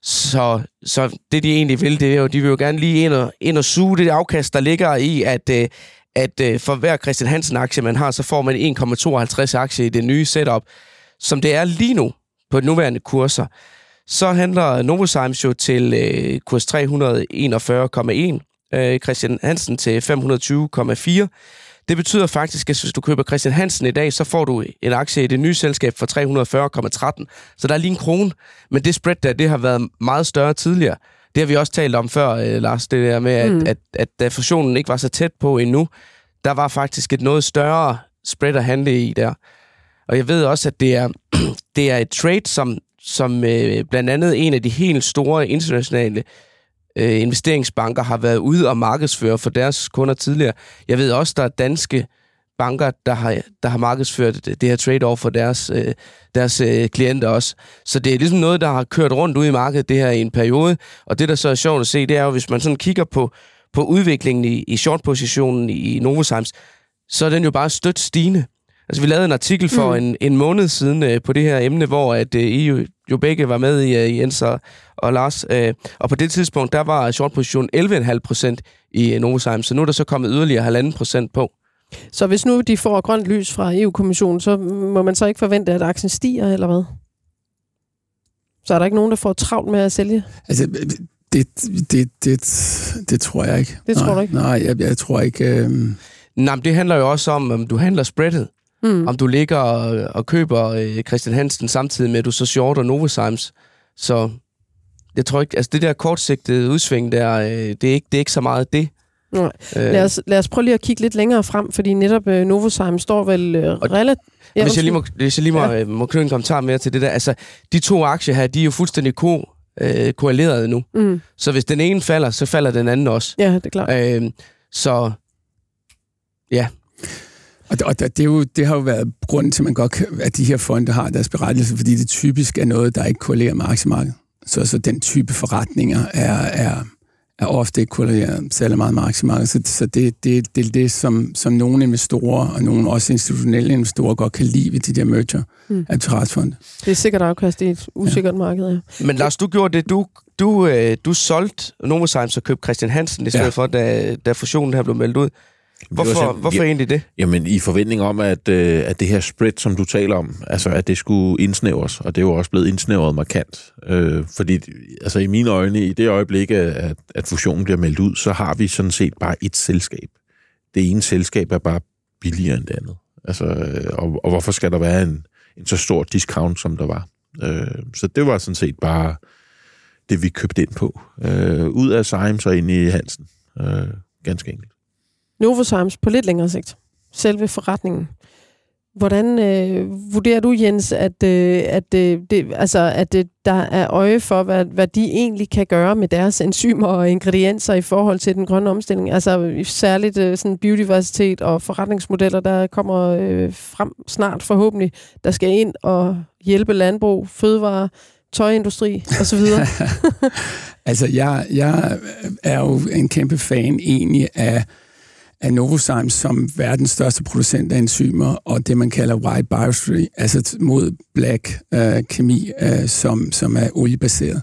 Så, så det, de egentlig vil, det er jo, de vil jo gerne lige ind og, ind og suge det afkast, der ligger i, at, øh, at øh, for hver Christian Hansen-aktie, man har, så får man 1,52 aktie i det nye setup. Som det er lige nu på de nuværende kurser, så handler Novozymes jo til øh, kurs 341,1, øh, Christian Hansen til 520,4, det betyder faktisk, at hvis du køber Christian Hansen i dag, så får du en aktie i det nye selskab for 340,13. Så der er lige en krone. Men det spread der, det har været meget større tidligere. Det har vi også talt om før, øh, Lars, det der med, at, mm. at, at, at da fusionen ikke var så tæt på endnu, der var faktisk et noget større spread at handle i der. Og jeg ved også, at det er, det er et trade, som, som øh, blandt andet en af de helt store internationale øh, investeringsbanker har været ude og markedsføre for deres kunder tidligere. Jeg ved også, der er danske banker, der har, der har markedsført det, det her trade-off for deres, øh, deres øh, klienter også. Så det er ligesom noget, der har kørt rundt ud i markedet det her i en periode. Og det, der så er sjovt at se, det er jo, hvis man sådan kigger på, på udviklingen i, i short-positionen i Novozymes, så er den jo bare stødt stigende. Altså, vi lavede en artikel for mm. en, en måned siden øh, på det her emne, hvor at, øh, I jo, begge var med i, uh, Jens og, og Lars. Øh, og på det tidspunkt, der var short position 11,5 procent i Novozymes, så nu er der så kommet yderligere 1,5 procent på. Så hvis nu de får grønt lys fra EU-kommissionen, så må man så ikke forvente, at aktien stiger, eller hvad? Så er der ikke nogen, der får travlt med at sælge? Altså, det, det, det, det tror jeg ikke. Det tror nej, du ikke? Nej, jeg, jeg tror ikke... Øh... Nej, men det handler jo også om, om du handler spreadet. Mm. Om du ligger og, og køber øh, Christian Hansen samtidig med, at du så shorter Novozymes. Så jeg tror ikke, altså det der kortsigtede udsving der, øh, det, er ikke, det er ikke så meget det. Nej. Øh. Lad, os, lad os prøve lige at kigge lidt længere frem, fordi netop øh, Novozymes står vel øh, relativt... Ja, hvis, jeg lige må, hvis jeg lige må, ja. øh, må knytte en kommentar mere til det der. Altså, de to aktier her, de er jo fuldstændig ko, øh, korrelerede nu. Mm. Så hvis den ene falder, så falder den anden også. Ja, det er klart. Øh, så ja, og, og det, er jo, det har jo været grunden til, at man godt kan, at de her fonde har deres berettelse, fordi det typisk er noget, der ikke korrelerer med aktiemarkedet. Så, så den type forretninger er, er, er ofte ikke korreleret særlig meget med aktiemarkedet. Så, så det, det, det er det, som, som nogle investorer, og nogle også institutionelle investorer, godt kan lide ved de der merger mm. af trætsfonde. Det er sikkert afkast i et usikkert ja. marked, ja. Men Lars, du gjorde det, du, du, øh, du solgte Novozymes og købte Christian Hansen i stedet ja. for, da, da fusionen her blev meldt ud. Hvorfor, hvorfor ja, egentlig det? Jamen, i forventning om, at, øh, at det her spread, som du taler om, altså, at det skulle indsnævres, og det er jo også blevet indsnævret markant. Øh, fordi, altså, i mine øjne, i det øjeblik, at, at fusionen bliver meldt ud, så har vi sådan set bare et selskab. Det ene selskab er bare billigere end det andet. Altså, øh, og, og hvorfor skal der være en, en så stor discount, som der var? Øh, så det var sådan set bare det, vi købte ind på. Øh, ud af Symes og ind i Hansen. Øh, ganske enkelt. Novozymes på lidt længere sigt. Selve forretningen. Hvordan øh, vurderer du, Jens, at, øh, at, øh, det, altså, at øh, der er øje for, hvad, hvad de egentlig kan gøre med deres enzymer og ingredienser i forhold til den grønne omstilling? Altså særligt øh, sådan biodiversitet og forretningsmodeller, der kommer øh, frem snart forhåbentlig, der skal ind og hjælpe landbrug, fødevare, tøjindustri osv.? altså, jeg, jeg er jo en kæmpe fan egentlig af af Novozymes som verdens største producent af enzymer, og det, man kalder white biochemistry, altså mod black øh, kemi, øh, som, som er oliebaseret.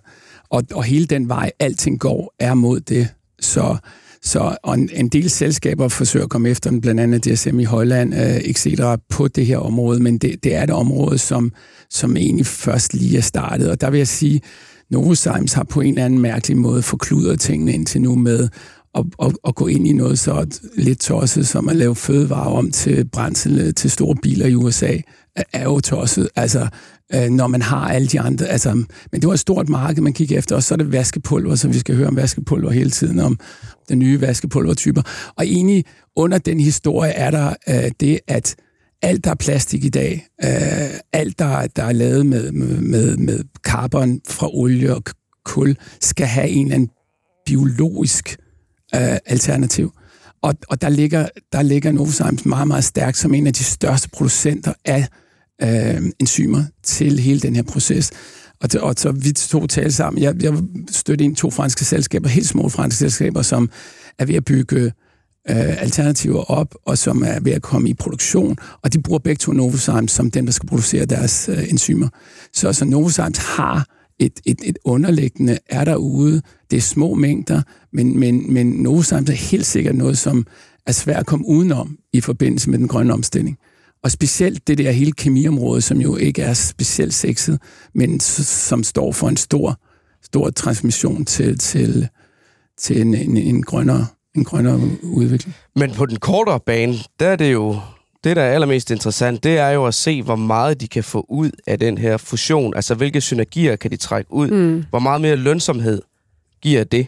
Og, og hele den vej, alting går, er mod det. Så, så og en, en del selskaber forsøger at komme efter den, blandt andet DSM i Holland, øh, etc., på det her område, men det, det er det område, som, som egentlig først lige er startet. Og der vil jeg sige, Novozymes har på en eller anden mærkelig måde forkludret tingene indtil nu med at, at, at gå ind i noget så lidt tosset som at lave fødevarer om til brændsel til store biler i USA, er jo tosset. Altså, øh, når man har alle de andre... Altså, men det var et stort marked, man kiggede efter, og så er det vaskepulver, så vi skal høre om vaskepulver hele tiden, om den nye vaskepulvertyper. Og egentlig under den historie er der øh, det, at alt, der er plastik i dag, øh, alt, der, der er lavet med, med, med carbon fra olie og kul, skal have en eller anden biologisk øh, alternativ. Og, og der ligger, der ligger Novozymes meget, meget stærkt som en af de største producenter af øh, enzymer til hele den her proces. Og, til, og så vi to talte sammen. Jeg, jeg støttede ind to franske selskaber, helt små franske selskaber, som er ved at bygge øh, alternativer op, og som er ved at komme i produktion, og de bruger begge to Novozymes som den, der skal producere deres øh, enzymer. Så, så Novozymes har et, et, et underliggende er derude. Det er små mængder, men, men, men Novozymes er helt sikkert noget, som er svært at komme udenom i forbindelse med den grønne omstilling. Og specielt det der hele kemiområde, som jo ikke er specielt sexet, men som står for en stor, stor transmission til, til, til en, en, en, grønnere, en grønnere udvikling. Men på den kortere bane, der er det jo det, der er allermest interessant, det er jo at se, hvor meget de kan få ud af den her fusion. Altså, hvilke synergier kan de trække ud? Mm. Hvor meget mere lønsomhed giver det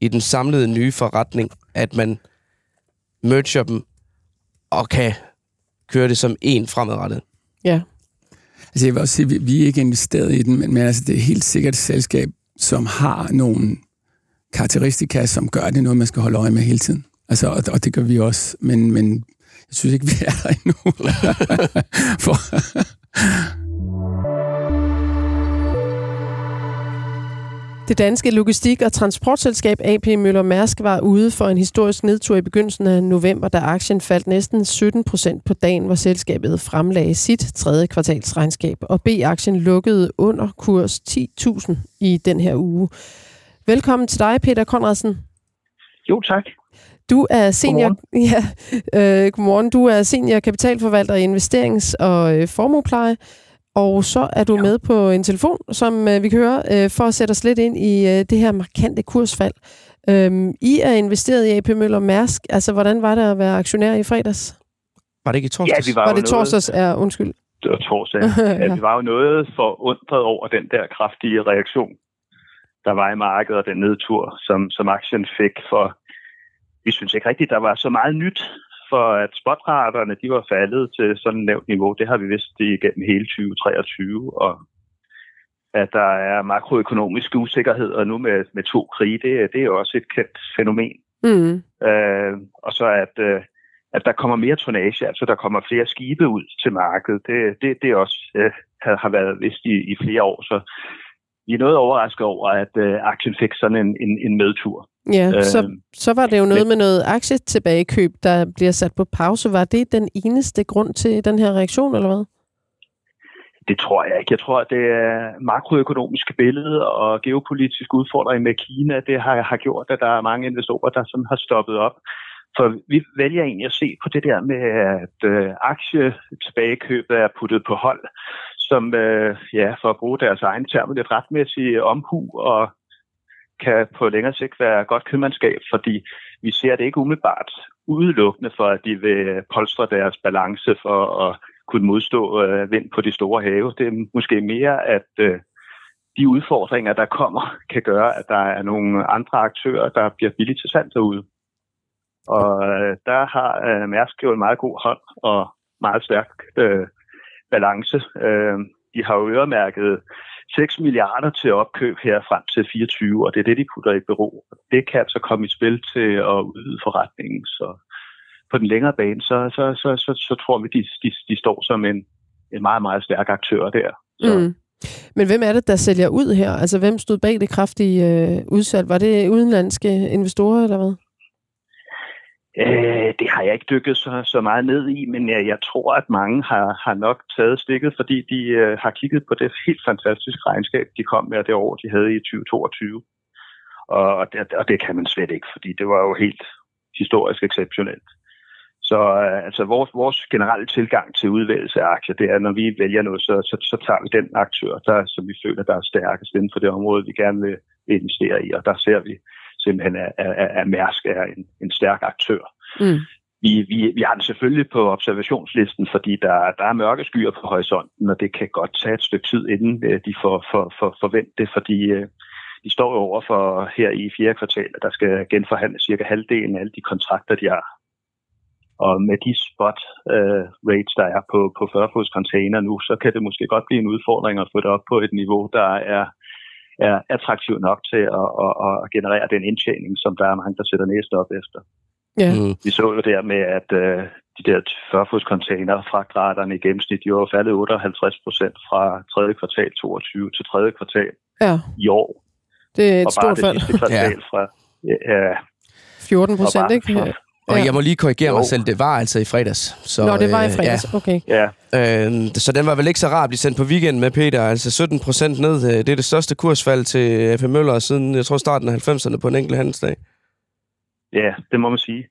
i den samlede nye forretning, at man merger dem og kan køre det som en fremadrettet? Ja. Altså, jeg vil også sige, at vi, vi er ikke investeret i den, men, men altså, det er helt sikkert et selskab, som har nogle karakteristika, som gør det noget, man skal holde øje med hele tiden. Altså, og, og det gør vi også, men, men jeg synes ikke, vi er der endnu. For Det danske logistik- og transportselskab AP Møller Mærsk var ude for en historisk nedtur i begyndelsen af november, da aktien faldt næsten 17 procent på dagen, hvor selskabet fremlagde sit tredje kvartalsregnskab. Og B-aktien lukkede under kurs 10.000 i den her uge. Velkommen til dig, Peter Konradsen. Jo, tak. Du er senior, godmorgen. Ja, øh, godmorgen. Du er senior kapitalforvalter i investerings- og øh, formuepleje. Og så er du ja. med på en telefon, som øh, vi kan høre, øh, for at sætte os lidt ind i øh, det her markante kursfald. Øhm, I er investeret i AP Møller Mærsk. Altså, hvordan var det at være aktionær i fredags? Var det ikke i torsdags? Ja, vi var, var det torsdags? Ja, undskyld. Det var torsdag. ja. ja, vi var jo noget for undret over den der kraftige reaktion, der var i markedet, og den nedtur, som, som aktien fik for vi synes ikke rigtigt, der var så meget nyt, for at spotraterne de var faldet til sådan et lavt niveau. Det har vi vidst igennem hele 2023, og at der er makroøkonomiske usikkerheder nu med, med to krige, det, det er også et kendt fænomen. Mm. Øh, og så at, øh, at der kommer mere tonnage, altså der kommer flere skibe ud til markedet, det, det, det også øh, har, har været vist i, i flere år. Så vi er noget overrasket over, at øh, aktien fik sådan en, en, en medtur. Ja, øh, så, så var det jo noget men, med noget aktietilbagekøb, der bliver sat på pause. Var det den eneste grund til den her reaktion, eller hvad? Det tror jeg ikke. Jeg tror, at det er makroøkonomiske billede og geopolitiske udfordringer med Kina, det har, har gjort, at der er mange investorer, der sådan har stoppet op. For vi vælger egentlig at se på det der med, at øh, aktietilbagekøbet er puttet på hold, som øh, ja, for at bruge deres egen term, lidt retmæssig omhu og kan på længere sigt være godt købmandskab, fordi vi ser det ikke umiddelbart udelukkende for, at de vil polstre deres balance for at kunne modstå øh, vind på de store have. Det er måske mere, at øh, de udfordringer, der kommer, kan gøre, at der er nogle andre aktører, der bliver billigt til salg derude. Og øh, der har øh, Mærsk jo en meget god hånd, og meget stærk øh, balance. Øh, de har jo øremærket 6 milliarder til opkøb her frem til 24, og det er det, de putter i bero. Det kan altså komme i spil til at udvide forretningen, så på den længere bane, så, så, så, så, så tror vi, de, de, de står som en, en meget, meget stærk aktør der. Så. Mm. Men hvem er det, der sælger ud her? Altså, hvem stod bag det kraftige øh, udsalg? Var det udenlandske investorer, eller hvad? Øh, det har jeg ikke dykket så, så meget ned i, men jeg, jeg tror, at mange har, har nok taget stikket, fordi de øh, har kigget på det helt fantastiske regnskab, de kom med det år, de havde i 2022. Og det, og det kan man slet ikke, fordi det var jo helt historisk exceptionelt. Så øh, altså vores, vores generelle tilgang til udvælgelse af aktier, det er, når vi vælger noget, så, så, så tager vi den aktør, der, som vi føler, der er stærkest inden for det område, vi gerne vil investere i. Og der ser vi simpelthen, at, at, at Mærsk er en, en stærk aktør. Mm. Vi, vi, vi har den selvfølgelig på observationslisten, fordi der, der er mørke skyer på horisonten, og det kan godt tage et stykke tid, inden øh, de får for, for, forventet det, fordi øh, de står jo over for her i fjerde kvartal, at der skal genforhandle cirka halvdelen af alle de kontrakter, de har og med de spot uh, rates, der er på, på 40-fods container nu, så kan det måske godt blive en udfordring at få det op på et niveau, der er, er attraktivt nok til at, at, at generere den indtjening, som der er mange, der sætter næste op efter. Ja. Mm. Vi så jo der med, at uh, de der 40-fods container fra graderne i gennemsnit jo er faldet 58 procent fra tredje kvartal 22 til tredje kvartal ja. i år. Det er et og stort fald. kvartal ja. fra... Ja, 14 procent, ikke? Fra, og ja. jeg må lige korrigere jo. mig selv, det var altså i fredags. Så, Nå, det var i øh, fredags, ja. okay. Ja. Øh, så den var vel ikke så rar at blive sendt på weekend med, Peter. Altså 17 procent ned, øh, det er det største kursfald til F. Møller siden, jeg tror, starten af 90'erne på en enkelt handelsdag. Ja, det må man sige.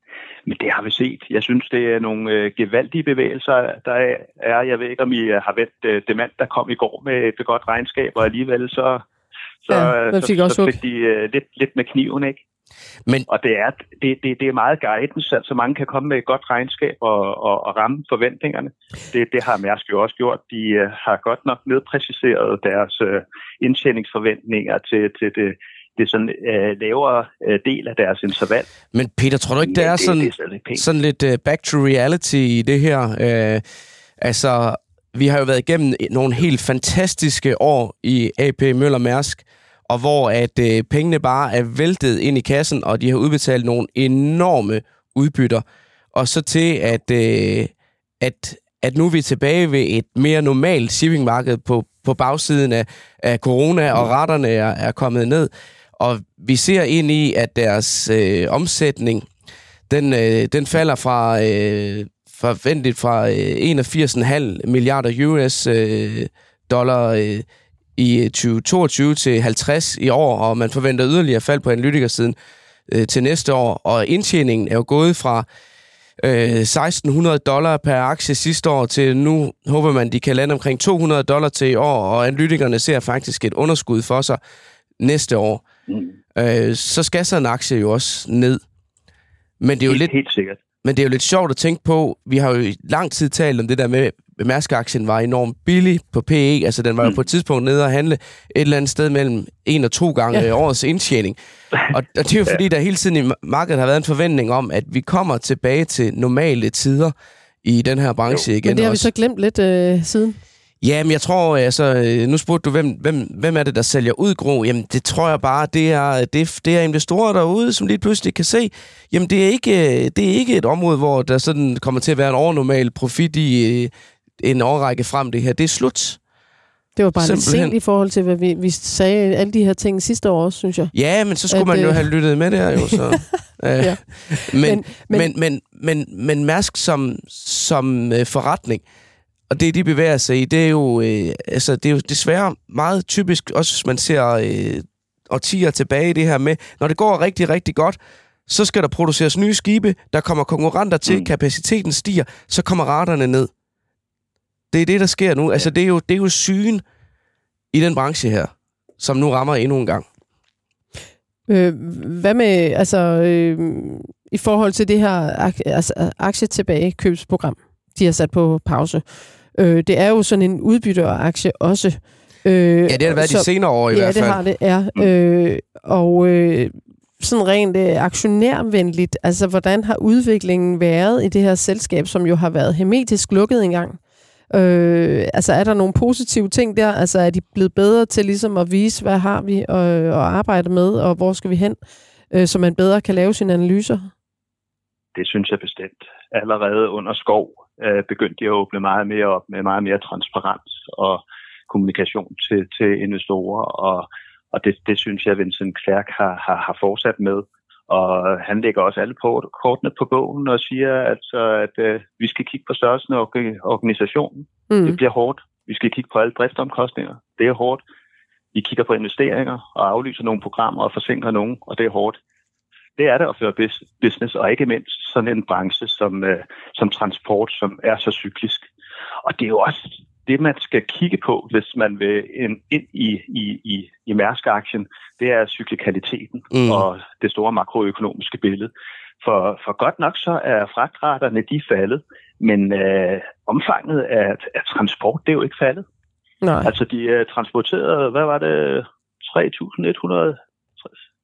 Men det har vi set. Jeg synes, det er nogle øh, gevaldige bevægelser, der er. Jeg ved ikke, om I har vendt øh, det mand, der kom i går med et godt regnskab, og alligevel så, så, ja, fik så, så fik de øh, lidt, lidt med kniven, ikke? Men, og det er, det, det, det er meget guidance, altså mange kan komme med et godt regnskab og, og, og ramme forventningerne. Det, det har Mærsk jo også gjort. De uh, har godt nok nedpræciseret deres uh, indtjeningsforventninger til, til det, det sådan uh, lavere uh, del af deres interval. Men Peter, tror du ikke, der ja, er sådan, det, det er sådan lidt uh, back to reality i det her? Uh, altså, vi har jo været igennem nogle helt fantastiske år i AP Møller Mærsk, og hvor at øh, pengene bare er væltet ind i kassen, og de har udbetalt nogle enorme udbytter. Og så til, at, øh, at, at nu er vi tilbage ved et mere normalt shippingmarked på, på bagsiden af, af corona, og retterne er, er kommet ned. Og vi ser ind i, at deres øh, omsætning, den, øh, den falder fra øh, forventet fra øh, 81,5 milliarder US øh, dollar øh, i 2022 til 50 i år, og man forventer yderligere fald på analytikersiden øh, til næste år. Og indtjeningen er jo gået fra øh, 1600 dollar per aktie sidste år til nu håber man, de kan lande omkring 200 dollar til i år, og analytikerne ser faktisk et underskud for sig næste år. Mm. Øh, så skal så en aktie jo også ned. Men det er jo helt, lidt, helt sikkert. Men det er jo lidt sjovt at tænke på, vi har jo i lang tid talt om det der med, Mærsk-aktien var enormt billig på PE, altså den var jo mm. på et tidspunkt nede og handle et eller andet sted mellem en og to gange ja. årets indtjening. Og, og det er jo fordi, der hele tiden i markedet har været en forventning om, at vi kommer tilbage til normale tider i den her branche jo. igen. Men det har også. vi så glemt lidt øh, siden. Ja, men jeg tror, altså, øh, nu spurgte du, hvem, hvem, hvem er det, der sælger ud, Gro? Jamen, det tror jeg bare, det er, det, det er investorer derude, som lige pludselig kan se, jamen, det er, ikke, det er ikke et område, hvor der sådan kommer til at være en overnormal profit i øh, en årrække frem det her. Det er slut. Det var bare Simpelthen. lidt sent i forhold til, hvad vi, vi sagde alle de her ting sidste år også, synes jeg. Ja, men så skulle at, man jo øh... have lyttet med det her jo. Så. ja. men, men, men, men, men, men Mærsk som, som forretning, og det, de bevæger sig i, det er jo, øh, altså, det er jo desværre meget typisk, også hvis man ser øh, årtier tilbage i det her med, når det går rigtig, rigtig godt, så skal der produceres nye skibe, der kommer konkurrenter til, mm. kapaciteten stiger, så kommer raterne ned. Det er det, der sker nu. Altså, det er jo, det er jo sygen i den branche her, som nu rammer endnu en gang. Øh, hvad med, altså, øh, i forhold til det her ak- altså, aktietilbagekøbsprogram, de har sat på pause. Øh, det er jo sådan en udbytteraktie også. Øh, ja, det har det været så, de senere år i ja, hvert fald. Ja, det har det, ja. Øh, og øh, sådan rent øh, aktionærvenligt, altså hvordan har udviklingen været i det her selskab, som jo har været hermetisk lukket engang? Øh, altså er der nogle positive ting der? Altså er de blevet bedre til ligesom at vise, hvad har vi at, at arbejde med, og hvor skal vi hen, øh, så man bedre kan lave sine analyser? Det synes jeg bestemt. Allerede under skov øh, begyndte de at åbne meget mere op med meget mere transparens og kommunikation til, til investorer, og, og det, det synes jeg, Vincent Clark har, har, har fortsat med. Og han lægger også alle kortene på bogen og siger, altså, at øh, vi skal kigge på størrelsen af organisationen. Mm. Det bliver hårdt. Vi skal kigge på alle driftsomkostninger. Det er hårdt. Vi kigger på investeringer og aflyser nogle programmer og forsinker nogen, og det er hårdt. Det er det at føre business, og ikke mindst sådan en branche som, øh, som transport, som er så cyklisk. Og det er jo også det, man skal kigge på, hvis man vil ind i, i, i, i Mærsk-aktien, det er cyklikaliteten mm. og det store makroøkonomiske billede. For, for godt nok så er fragtraterne de faldet, men øh, omfanget af, af transport, det er jo ikke faldet. Nej. Altså de er transporteret, hvad var det, 3.100,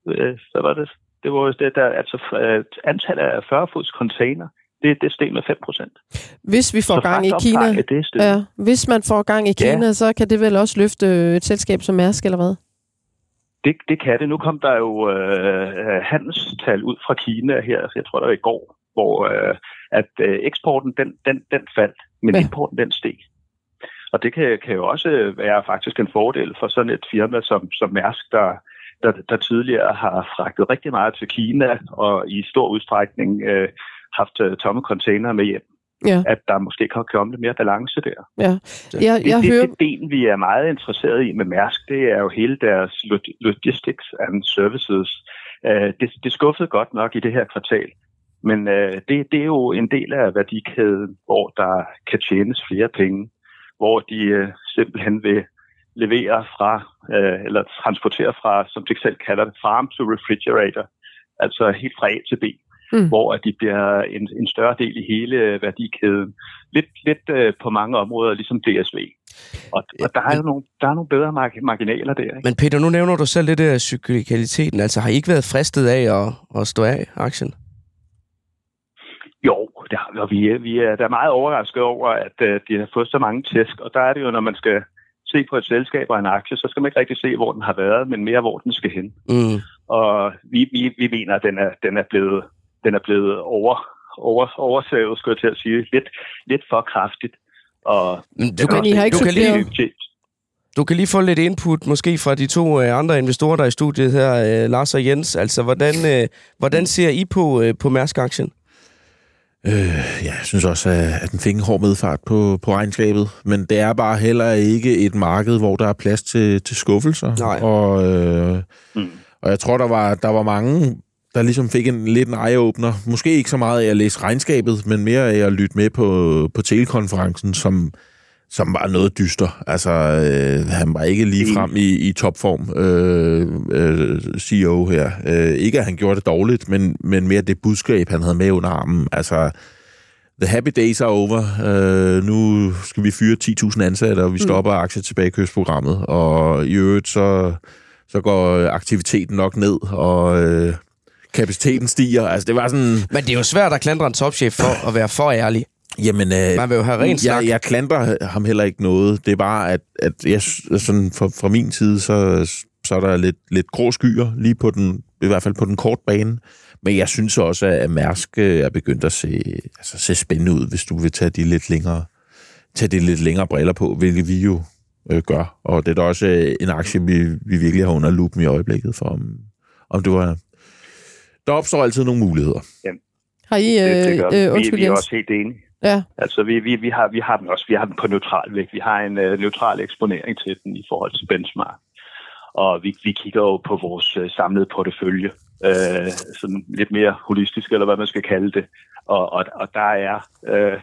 øh, hvad var det? Det var det der, altså øh, antallet af 40-fods container, det, det steg med 5 procent. Hvis vi får så gang i Kina, det ja, hvis man får gang i Kina, ja. så kan det vel også løfte et selskab som Mærsk, eller hvad? Det, det kan det. Nu kom der jo øh, handelstal ud fra Kina her, jeg tror det var i går, hvor øh, at øh, eksporten den, den, den faldt, men ja. importen den steg. Og det kan, kan jo også være faktisk en fordel for sådan et firma som, som Mærsk, der, der, der tidligere har fragtet rigtig meget til Kina og i stor udstrækning øh, haft uh, tomme container med hjem. Ja. At der måske kan komme lidt mere balance der. Ja. Jeg, jeg det, hører... det ben, vi er meget interesseret i med Mærsk, det er jo hele deres logistics and services. Uh, det, det skuffede godt nok i det her kvartal. Men uh, det, det er jo en del af værdikæden, hvor der kan tjenes flere penge. Hvor de uh, simpelthen vil levere fra, uh, eller transportere fra, som de selv kalder det, farm to refrigerator. Altså helt fra A til B mm. hvor at de bliver en, en større del i hele værdikæden. Lidt, lidt øh, på mange områder, ligesom DSV. Og, og der er jo nogle, der er nogle bedre marginaler der. Ikke? Men Peter, nu nævner du selv lidt af cyklikaliteten. Altså har I ikke været fristet af at, at stå af aktien? Jo, det har, og vi, vi er der er meget overrasket over, at uh, de har fået så mange tæsk. Og der er det jo, når man skal se på et selskab og en aktie, så skal man ikke rigtig se, hvor den har været, men mere, hvor den skal hen. Mm. Og vi, vi, vi mener, at den er, den er blevet den er blevet over, over, oversavet, skulle jeg til at sige, lidt, lidt for kraftigt. Og du kan, I har ikke du kan lige, du kan lige få lidt input, måske fra de to øh, andre investorer, der er i studiet her, øh, Lars og Jens. Altså, hvordan, øh, hvordan ser I på, på Mærsk-aktien? Øh, ja, jeg synes også, at den fik en hård medfart på, på regnskabet, men det er bare heller ikke et marked, hvor der er plads til, til skuffelser. Nej. Og, øh, mm. og jeg tror, der var, der var mange der ligesom fik en lidt en eye-opener. Måske ikke så meget af at læse regnskabet, men mere af at lytte med på, på telekonferencen, som, som var noget dyster. Altså, øh, han var ikke lige frem i, i topform, øh, øh, CEO her. Øh, ikke at han gjorde det dårligt, men, men mere det budskab, han havde med under armen. Altså, the happy days are over. Øh, nu skal vi fyre 10.000 ansatte, og vi mm. stopper mm. aktietilbagekøbsprogrammet. Og i øvrigt, så, så går aktiviteten nok ned, og... Øh, kapaciteten stiger. Altså, det var sådan... Men det er jo svært at klandre en topchef for at være for ærlig. Jamen, øh, Man vil jo have rent snak. Jeg, jeg klandrer ham heller ikke noget. Det er bare, at, at jeg, sådan fra, fra min side, så, så er der lidt, lidt grå skyer, lige på den, i hvert fald på den korte bane. Men jeg synes også, at Mærsk øh, er begyndt at se, altså, se spændende ud, hvis du vil tage de lidt længere, tage de lidt længere briller på, hvilket vi jo øh, gør. Og det er da også øh, en aktie, vi, vi virkelig har under lupen i øjeblikket, for om, om det var der opstår altid nogle muligheder. Ja. Har I, øh, det, det gør, øh, undskyld, vi, vi er også helt enige. Ja. Altså, vi, vi, vi, har, vi har den også vi har den på neutral vægt. Vi har en uh, neutral eksponering til den i forhold til benchmark. Og vi, vi kigger jo på vores uh, samlede portefølje, uh, sådan lidt mere holistisk, eller hvad man skal kalde det. Og, og, og der er uh, Øh,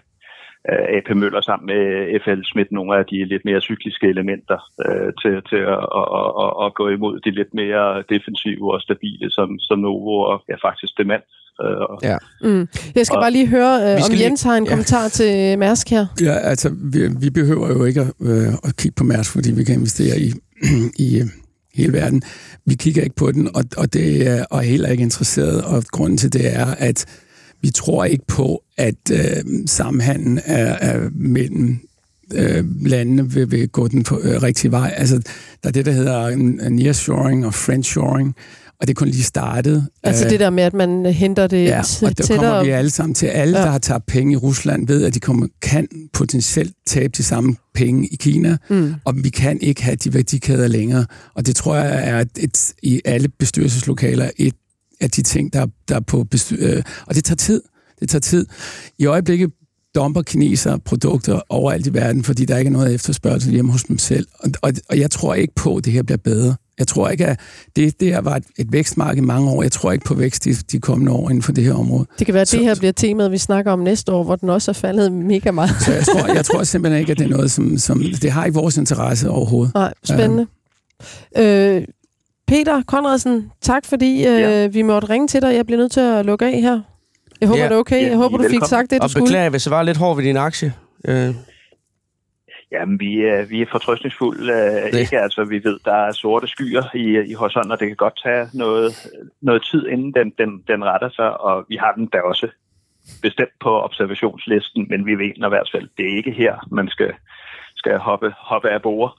AP Møller sammen med FL Schmidt nogle af de lidt mere cykliske elementer øh, til, til at, at, at, at gå imod de lidt mere defensive og stabile som, som Novo og ja, faktisk Demand. Øh, ja. Mm. Jeg skal og, bare lige høre, øh, om Jens lige, har en ja. kommentar til Mærsk her. Ja, altså, vi, vi behøver jo ikke at, øh, at kigge på Mærsk, fordi vi kan investere i, i, hele verden. Vi kigger ikke på den, og, og det er og er heller ikke interesseret, og grunden til det er, at vi tror ikke på, at øh, sammenhandlen er, er mellem øh, landene vil, vil gå den for, øh, rigtige vej. Altså, der er det, der hedder nearshoring og friendshoring, og det kun lige startet. Altså det der med, at man henter det ja, tættere og der kommer vi alle sammen til. Alle, ja. der har taget penge i Rusland, ved, at de kommer, kan potentielt tabe de samme penge i Kina, mm. og vi kan ikke have de værdikæder længere. Og det tror jeg er et, et, i alle bestyrelseslokaler et af de ting, der, der er på bestyr... Øh, og det tager tid. Det tager tid. I øjeblikket dumper kineser produkter overalt i verden, fordi der ikke er noget efterspørgsel hjemme hos dem selv. Og, og, og jeg tror ikke på, at det her bliver bedre. Jeg tror ikke, at det der var et, et vækstmarked i mange år. Jeg tror ikke på vækst de, de kommende år inden for det her område. Det kan være, at det her bliver temaet, vi snakker om næste år, hvor den også er faldet mega meget. Så jeg tror, jeg tror simpelthen ikke, at det er noget, som, som det har ikke vores interesse overhovedet. Nej, spændende. Øh, Peter Konradsen, tak fordi øh, ja. vi måtte ringe til dig. Jeg bliver nødt til at lukke af her. Jeg håber, ja. det er okay. Jeg håber, du fik sagt det, du og skulle. Og beklager, hvis jeg var lidt hård ved din aktie. Øh. Jamen, vi er, vi er fortrøstningsfulde. Uh, ikke? Altså, vi ved, der er sorte skyer i, i horisonten, og det kan godt tage noget, noget tid, inden den, den, den retter sig, og vi har den da også bestemt på observationslisten, men vi ved i hvert fald, det er ikke her, man skal, skal hoppe, hoppe af bord.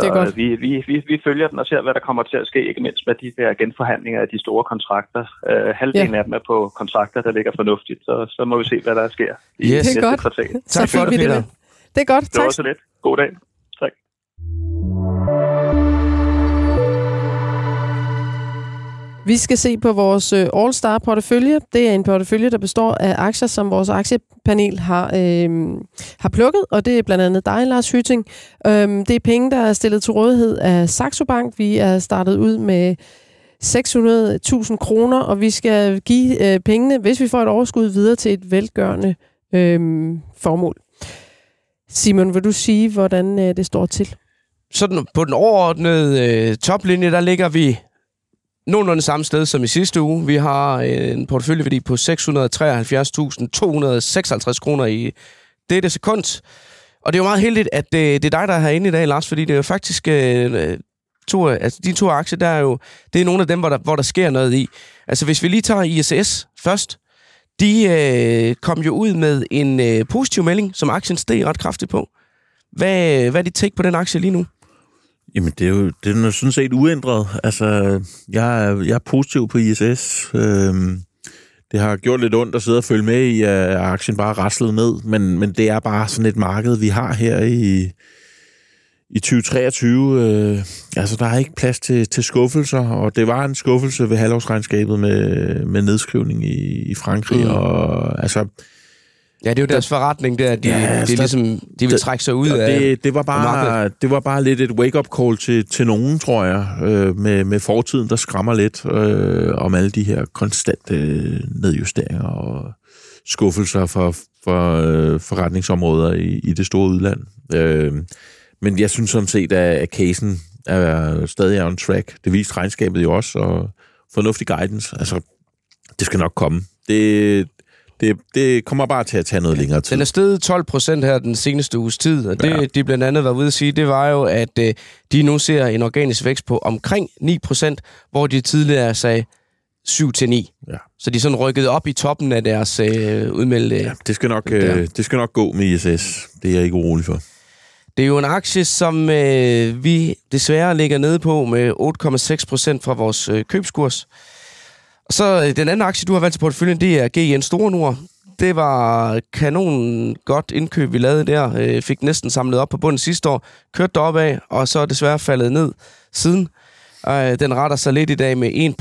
Så det er godt. Vi, vi, vi, vi følger den og ser, hvad der kommer til at ske, ikke mindst med de der genforhandlinger af de store kontrakter. Uh, halvdelen ja. af dem er på kontrakter, der ligger fornuftigt, så, så må vi se, hvad der sker i yes. næste godt. kvartal. Tak for det, Peter. Det er godt. Det var tak. så lidt. God dag. Tak. Vi skal se på vores øh, All-Star portefølje. Det er en portefølje, der består af aktier, som vores aktiepanel har, øh, har plukket, og det er blandt andet dig, Lars Hytting. Øhm, det er penge, der er stillet til rådighed af Saxo Bank. Vi er startet ud med 600.000 kroner, og vi skal give øh, pengene, hvis vi får et overskud, videre til et velgørende øh, formål. Simon, vil du sige, hvordan øh, det står til? Sådan på den overordnede øh, toplinje, der ligger vi nogenlunde samme sted som i sidste uge. Vi har en porteføljeværdi på 673.256 kroner i dette sekund. Og det er jo meget heldigt, at det, det er dig, der er herinde i dag, Lars, fordi det er jo faktisk øh, to, altså de to aktier, der er jo, det er nogle af dem, hvor der, hvor der sker noget i. Altså hvis vi lige tager ISS først, de øh, kom jo ud med en øh, positiv melding, som aktien steg ret kraftigt på. Hvad, hvad er dit take på den aktie lige nu? Jamen, det er jo det er sådan set uændret. Altså, jeg er, jeg er positiv på ISS. Øhm, det har gjort lidt ondt at sidde og følge med i, at aktien bare raslet ned, men, men det er bare sådan et marked, vi har her i, i 2023, øh, altså der er ikke plads til, til skuffelser, og det var en skuffelse ved halvårsregnskabet med, med nedskrivning i, i Frankrig, mm. og altså... Ja, det er jo deres forretning, der, de, ja, de, de, ligesom, de vil trække sig ud det, af det, det, var bare, det var bare lidt et wake-up call til, til nogen, tror jeg, øh, med, med fortiden, der skræmmer lidt øh, om alle de her konstante nedjusteringer og skuffelser for, for øh, forretningsområder i, i det store udland. Øh, men jeg synes sådan set, at casen er stadig on track. Det viste regnskabet jo også, og fornuftig guidance. Altså, det skal nok komme. Det, det, det kommer bare til at tage noget længere tid. Den er steget 12 procent her den seneste uges tid, og det, ja. de blandt andet var ude at sige, det var jo, at øh, de nu ser en organisk vækst på omkring 9 procent, hvor de tidligere sagde 7 til 9. Ja. Så de sådan rykket op i toppen af deres øh, udmeldte... Ja, det skal, nok, øh, det skal nok gå med ISS. Det er jeg ikke urolig for. Det er jo en aktie, som øh, vi desværre ligger nede på med 8,6 procent fra vores øh, købskurs. Så øh, den anden aktie, du har valgt til porteføljen, det er GN Store Nord. Det var kanon godt indkøb, vi lavede der. Øh, fik næsten samlet op på bunden sidste år. Kørte deroppe af, og så er desværre faldet ned siden. Øh, den retter sig lidt i dag med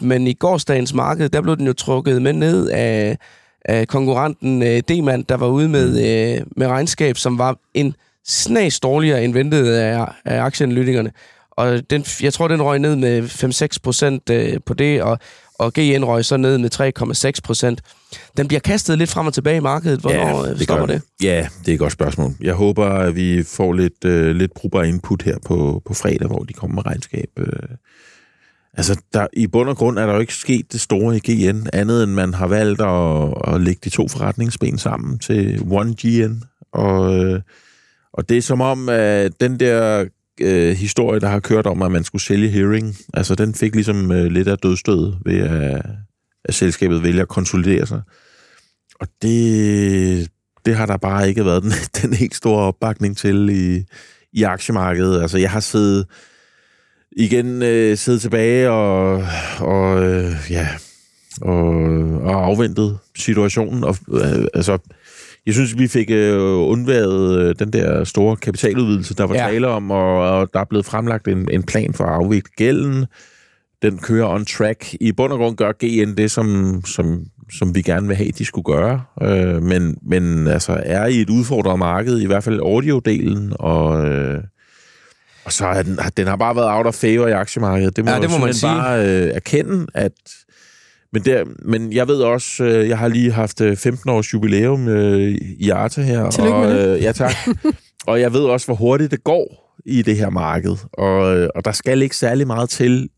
1%, men i gårsdagens marked, der blev den jo trukket med ned af, af konkurrenten øh, d der var ude med, øh, med regnskab, som var en snas dårligere end ventet af, af aktieanalytikerne. Og den, jeg tror, den røg ned med 5-6 procent øh, på det, og, og GN røg så ned med 3,6 procent. Den bliver kastet lidt frem og tilbage i markedet. Hvornår ja, øh, det stopper det? Ja, det er et godt spørgsmål. Jeg håber, at vi får lidt, uh, lidt brugbar input her på, på fredag, hvor de kommer med regnskab. Uh, altså, der, i bund og grund er der jo ikke sket det store i GN, andet end man har valgt at, at lægge de to forretningsben sammen til One GN, og... Uh, og det er som om, at den der øh, historie, der har kørt om, at man skulle sælge Hearing, altså den fik ligesom øh, lidt af dødstød ved, at, at selskabet vælger at konsolidere sig. Og det, det har der bare ikke været den, den helt store opbakning til i, i aktiemarkedet. Altså jeg har siddet igen øh, siddet tilbage og, og øh, ja, og, og afventet situationen. Og, øh, altså, jeg synes, vi fik øh, undværet øh, den der store kapitaludvidelse, der var ja. tale om, og, og der er blevet fremlagt en, en plan for at afvikle gælden. Den kører on track. I bund og grund gør GN det, som, som, som vi gerne vil have, de skulle gøre. Øh, men, men altså er i et udfordret marked, i hvert fald audio-delen, og... Øh, og så er den, den har bare været out of favor i aktiemarkedet. Det må, ja, det må man sige. bare øh, erkende, at men, der, men jeg ved også, øh, jeg har lige haft 15 øh, års jubilæum øh, i Arta her. Tillykke og, det. Ja, tak. og jeg ved også, hvor hurtigt det går i det her marked. Og, og der skal ikke særlig meget til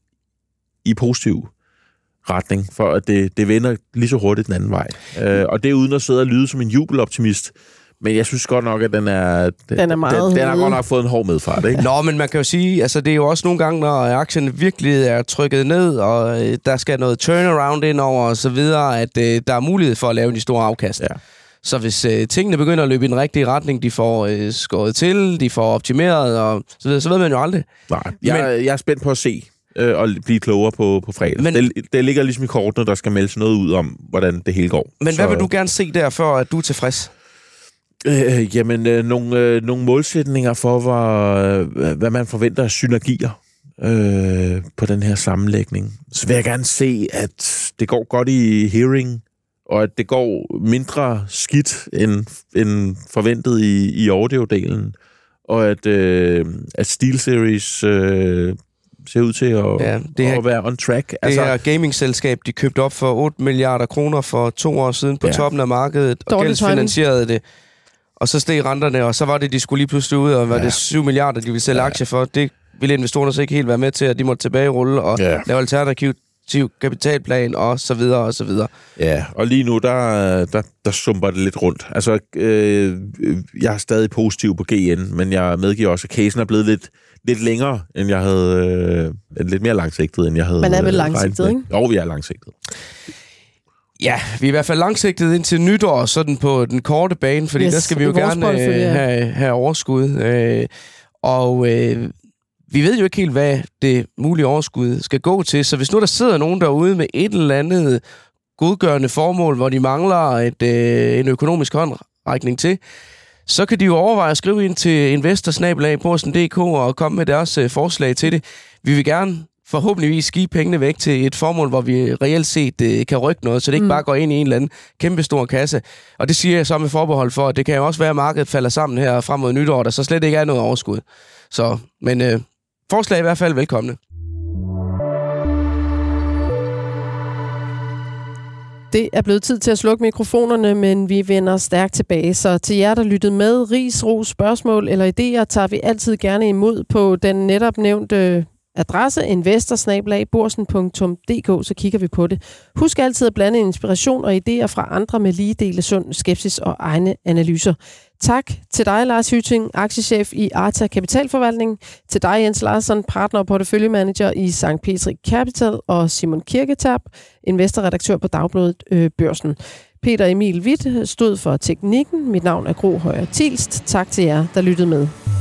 i positiv retning, for at det, det vender lige så hurtigt den anden vej. Øh, og det er uden at sidde og lyde som en jubeloptimist, men jeg synes godt nok, at den er... Den er meget Den, den har godt nok fået en hård medfart, ikke? Nå, men man kan jo sige, altså det er jo også nogle gange, når aktien virkelig er trykket ned, og øh, der skal noget turnaround ind over og så videre, at øh, der er mulighed for at lave de store afkast. Ja. Så hvis øh, tingene begynder at løbe i den rigtige retning, de får øh, skåret til, de får optimeret, og så, videre, så ved man jo aldrig. Nej, jeg, men, jeg er spændt på at se øh, og blive klogere på, på fredag. Men, det, det ligger ligesom i kortene, der skal meldes noget ud om, hvordan det hele går. Men så, hvad vil du gerne se der, for at du er tilfreds? Øh, jamen, øh, nogle, øh, nogle målsætninger for, hvor, øh, hvad man forventer af synergier øh, på den her sammenlægning. Så vil jeg gerne se, at det går godt i hearing, og at det går mindre skidt end, end forventet i, i audio-delen, og at, øh, at SteelSeries øh, ser ud til at, ja, det her, at være on track. Det altså, her gaming-selskab, de købte op for 8 milliarder kroner for to år siden på ja. toppen af markedet, og gældsfinansierede det og så steg renterne, og så var det, de skulle lige pludselig ud, og var ja. det 7 milliarder, de ville sælge ja. aktier for. Det ville investorerne så ikke helt være med til, at de måtte tilbagerulle og ja. lave alternativ kapitalplan og så videre og så videre. Ja, og lige nu, der, der, der sumper det lidt rundt. Altså, øh, jeg er stadig positiv på GN, men jeg medgiver også, at casen er blevet lidt, lidt længere, end jeg havde... Øh, lidt mere langsigtet, end jeg havde... Man er vel langsigtet, ikke? Jo, vi er langsigtet. Ja, vi er i hvert fald langsigtet ind til nytår, sådan på den korte bane, fordi yes, der skal vi jo gerne øh, have, have overskud. Øh, og øh, vi ved jo ikke helt, hvad det mulige overskud skal gå til, så hvis nu der sidder nogen derude med et eller andet godgørende formål, hvor de mangler et, øh, en økonomisk håndrækning til, så kan de jo overveje at skrive ind til investorsnabelag.dk og komme med deres øh, forslag til det. Vi vil gerne forhåbentligvis give pengene væk til et formål, hvor vi reelt set øh, kan rykke noget, så det ikke mm. bare går ind i en eller anden kæmpe stor kasse. Og det siger jeg så med forbehold for, at det kan jo også være, at markedet falder sammen her frem mod nytår, der så slet ikke er noget overskud. Så, men øh, forslag er i hvert fald velkomne. Det er blevet tid til at slukke mikrofonerne, men vi vender stærkt tilbage. Så til jer, der lyttede med, ris, ros, spørgsmål eller idéer, tager vi altid gerne imod på den netop nævnte adresse investorsnabelagborsen.dk, så kigger vi på det. Husk altid at blande inspiration og idéer fra andre med lige dele sund skepsis og egne analyser. Tak til dig, Lars Hytting, aktiechef i Arta Kapitalforvaltning, til dig, Jens Larsen, partner og porteføljemanager i St. Petri Capital, og Simon Kirketab, investorredaktør på Dagbladet øh, Børsen. Peter Emil Witt stod for teknikken. Mit navn er Gro Højer Tilst. Tak til jer, der lyttede med.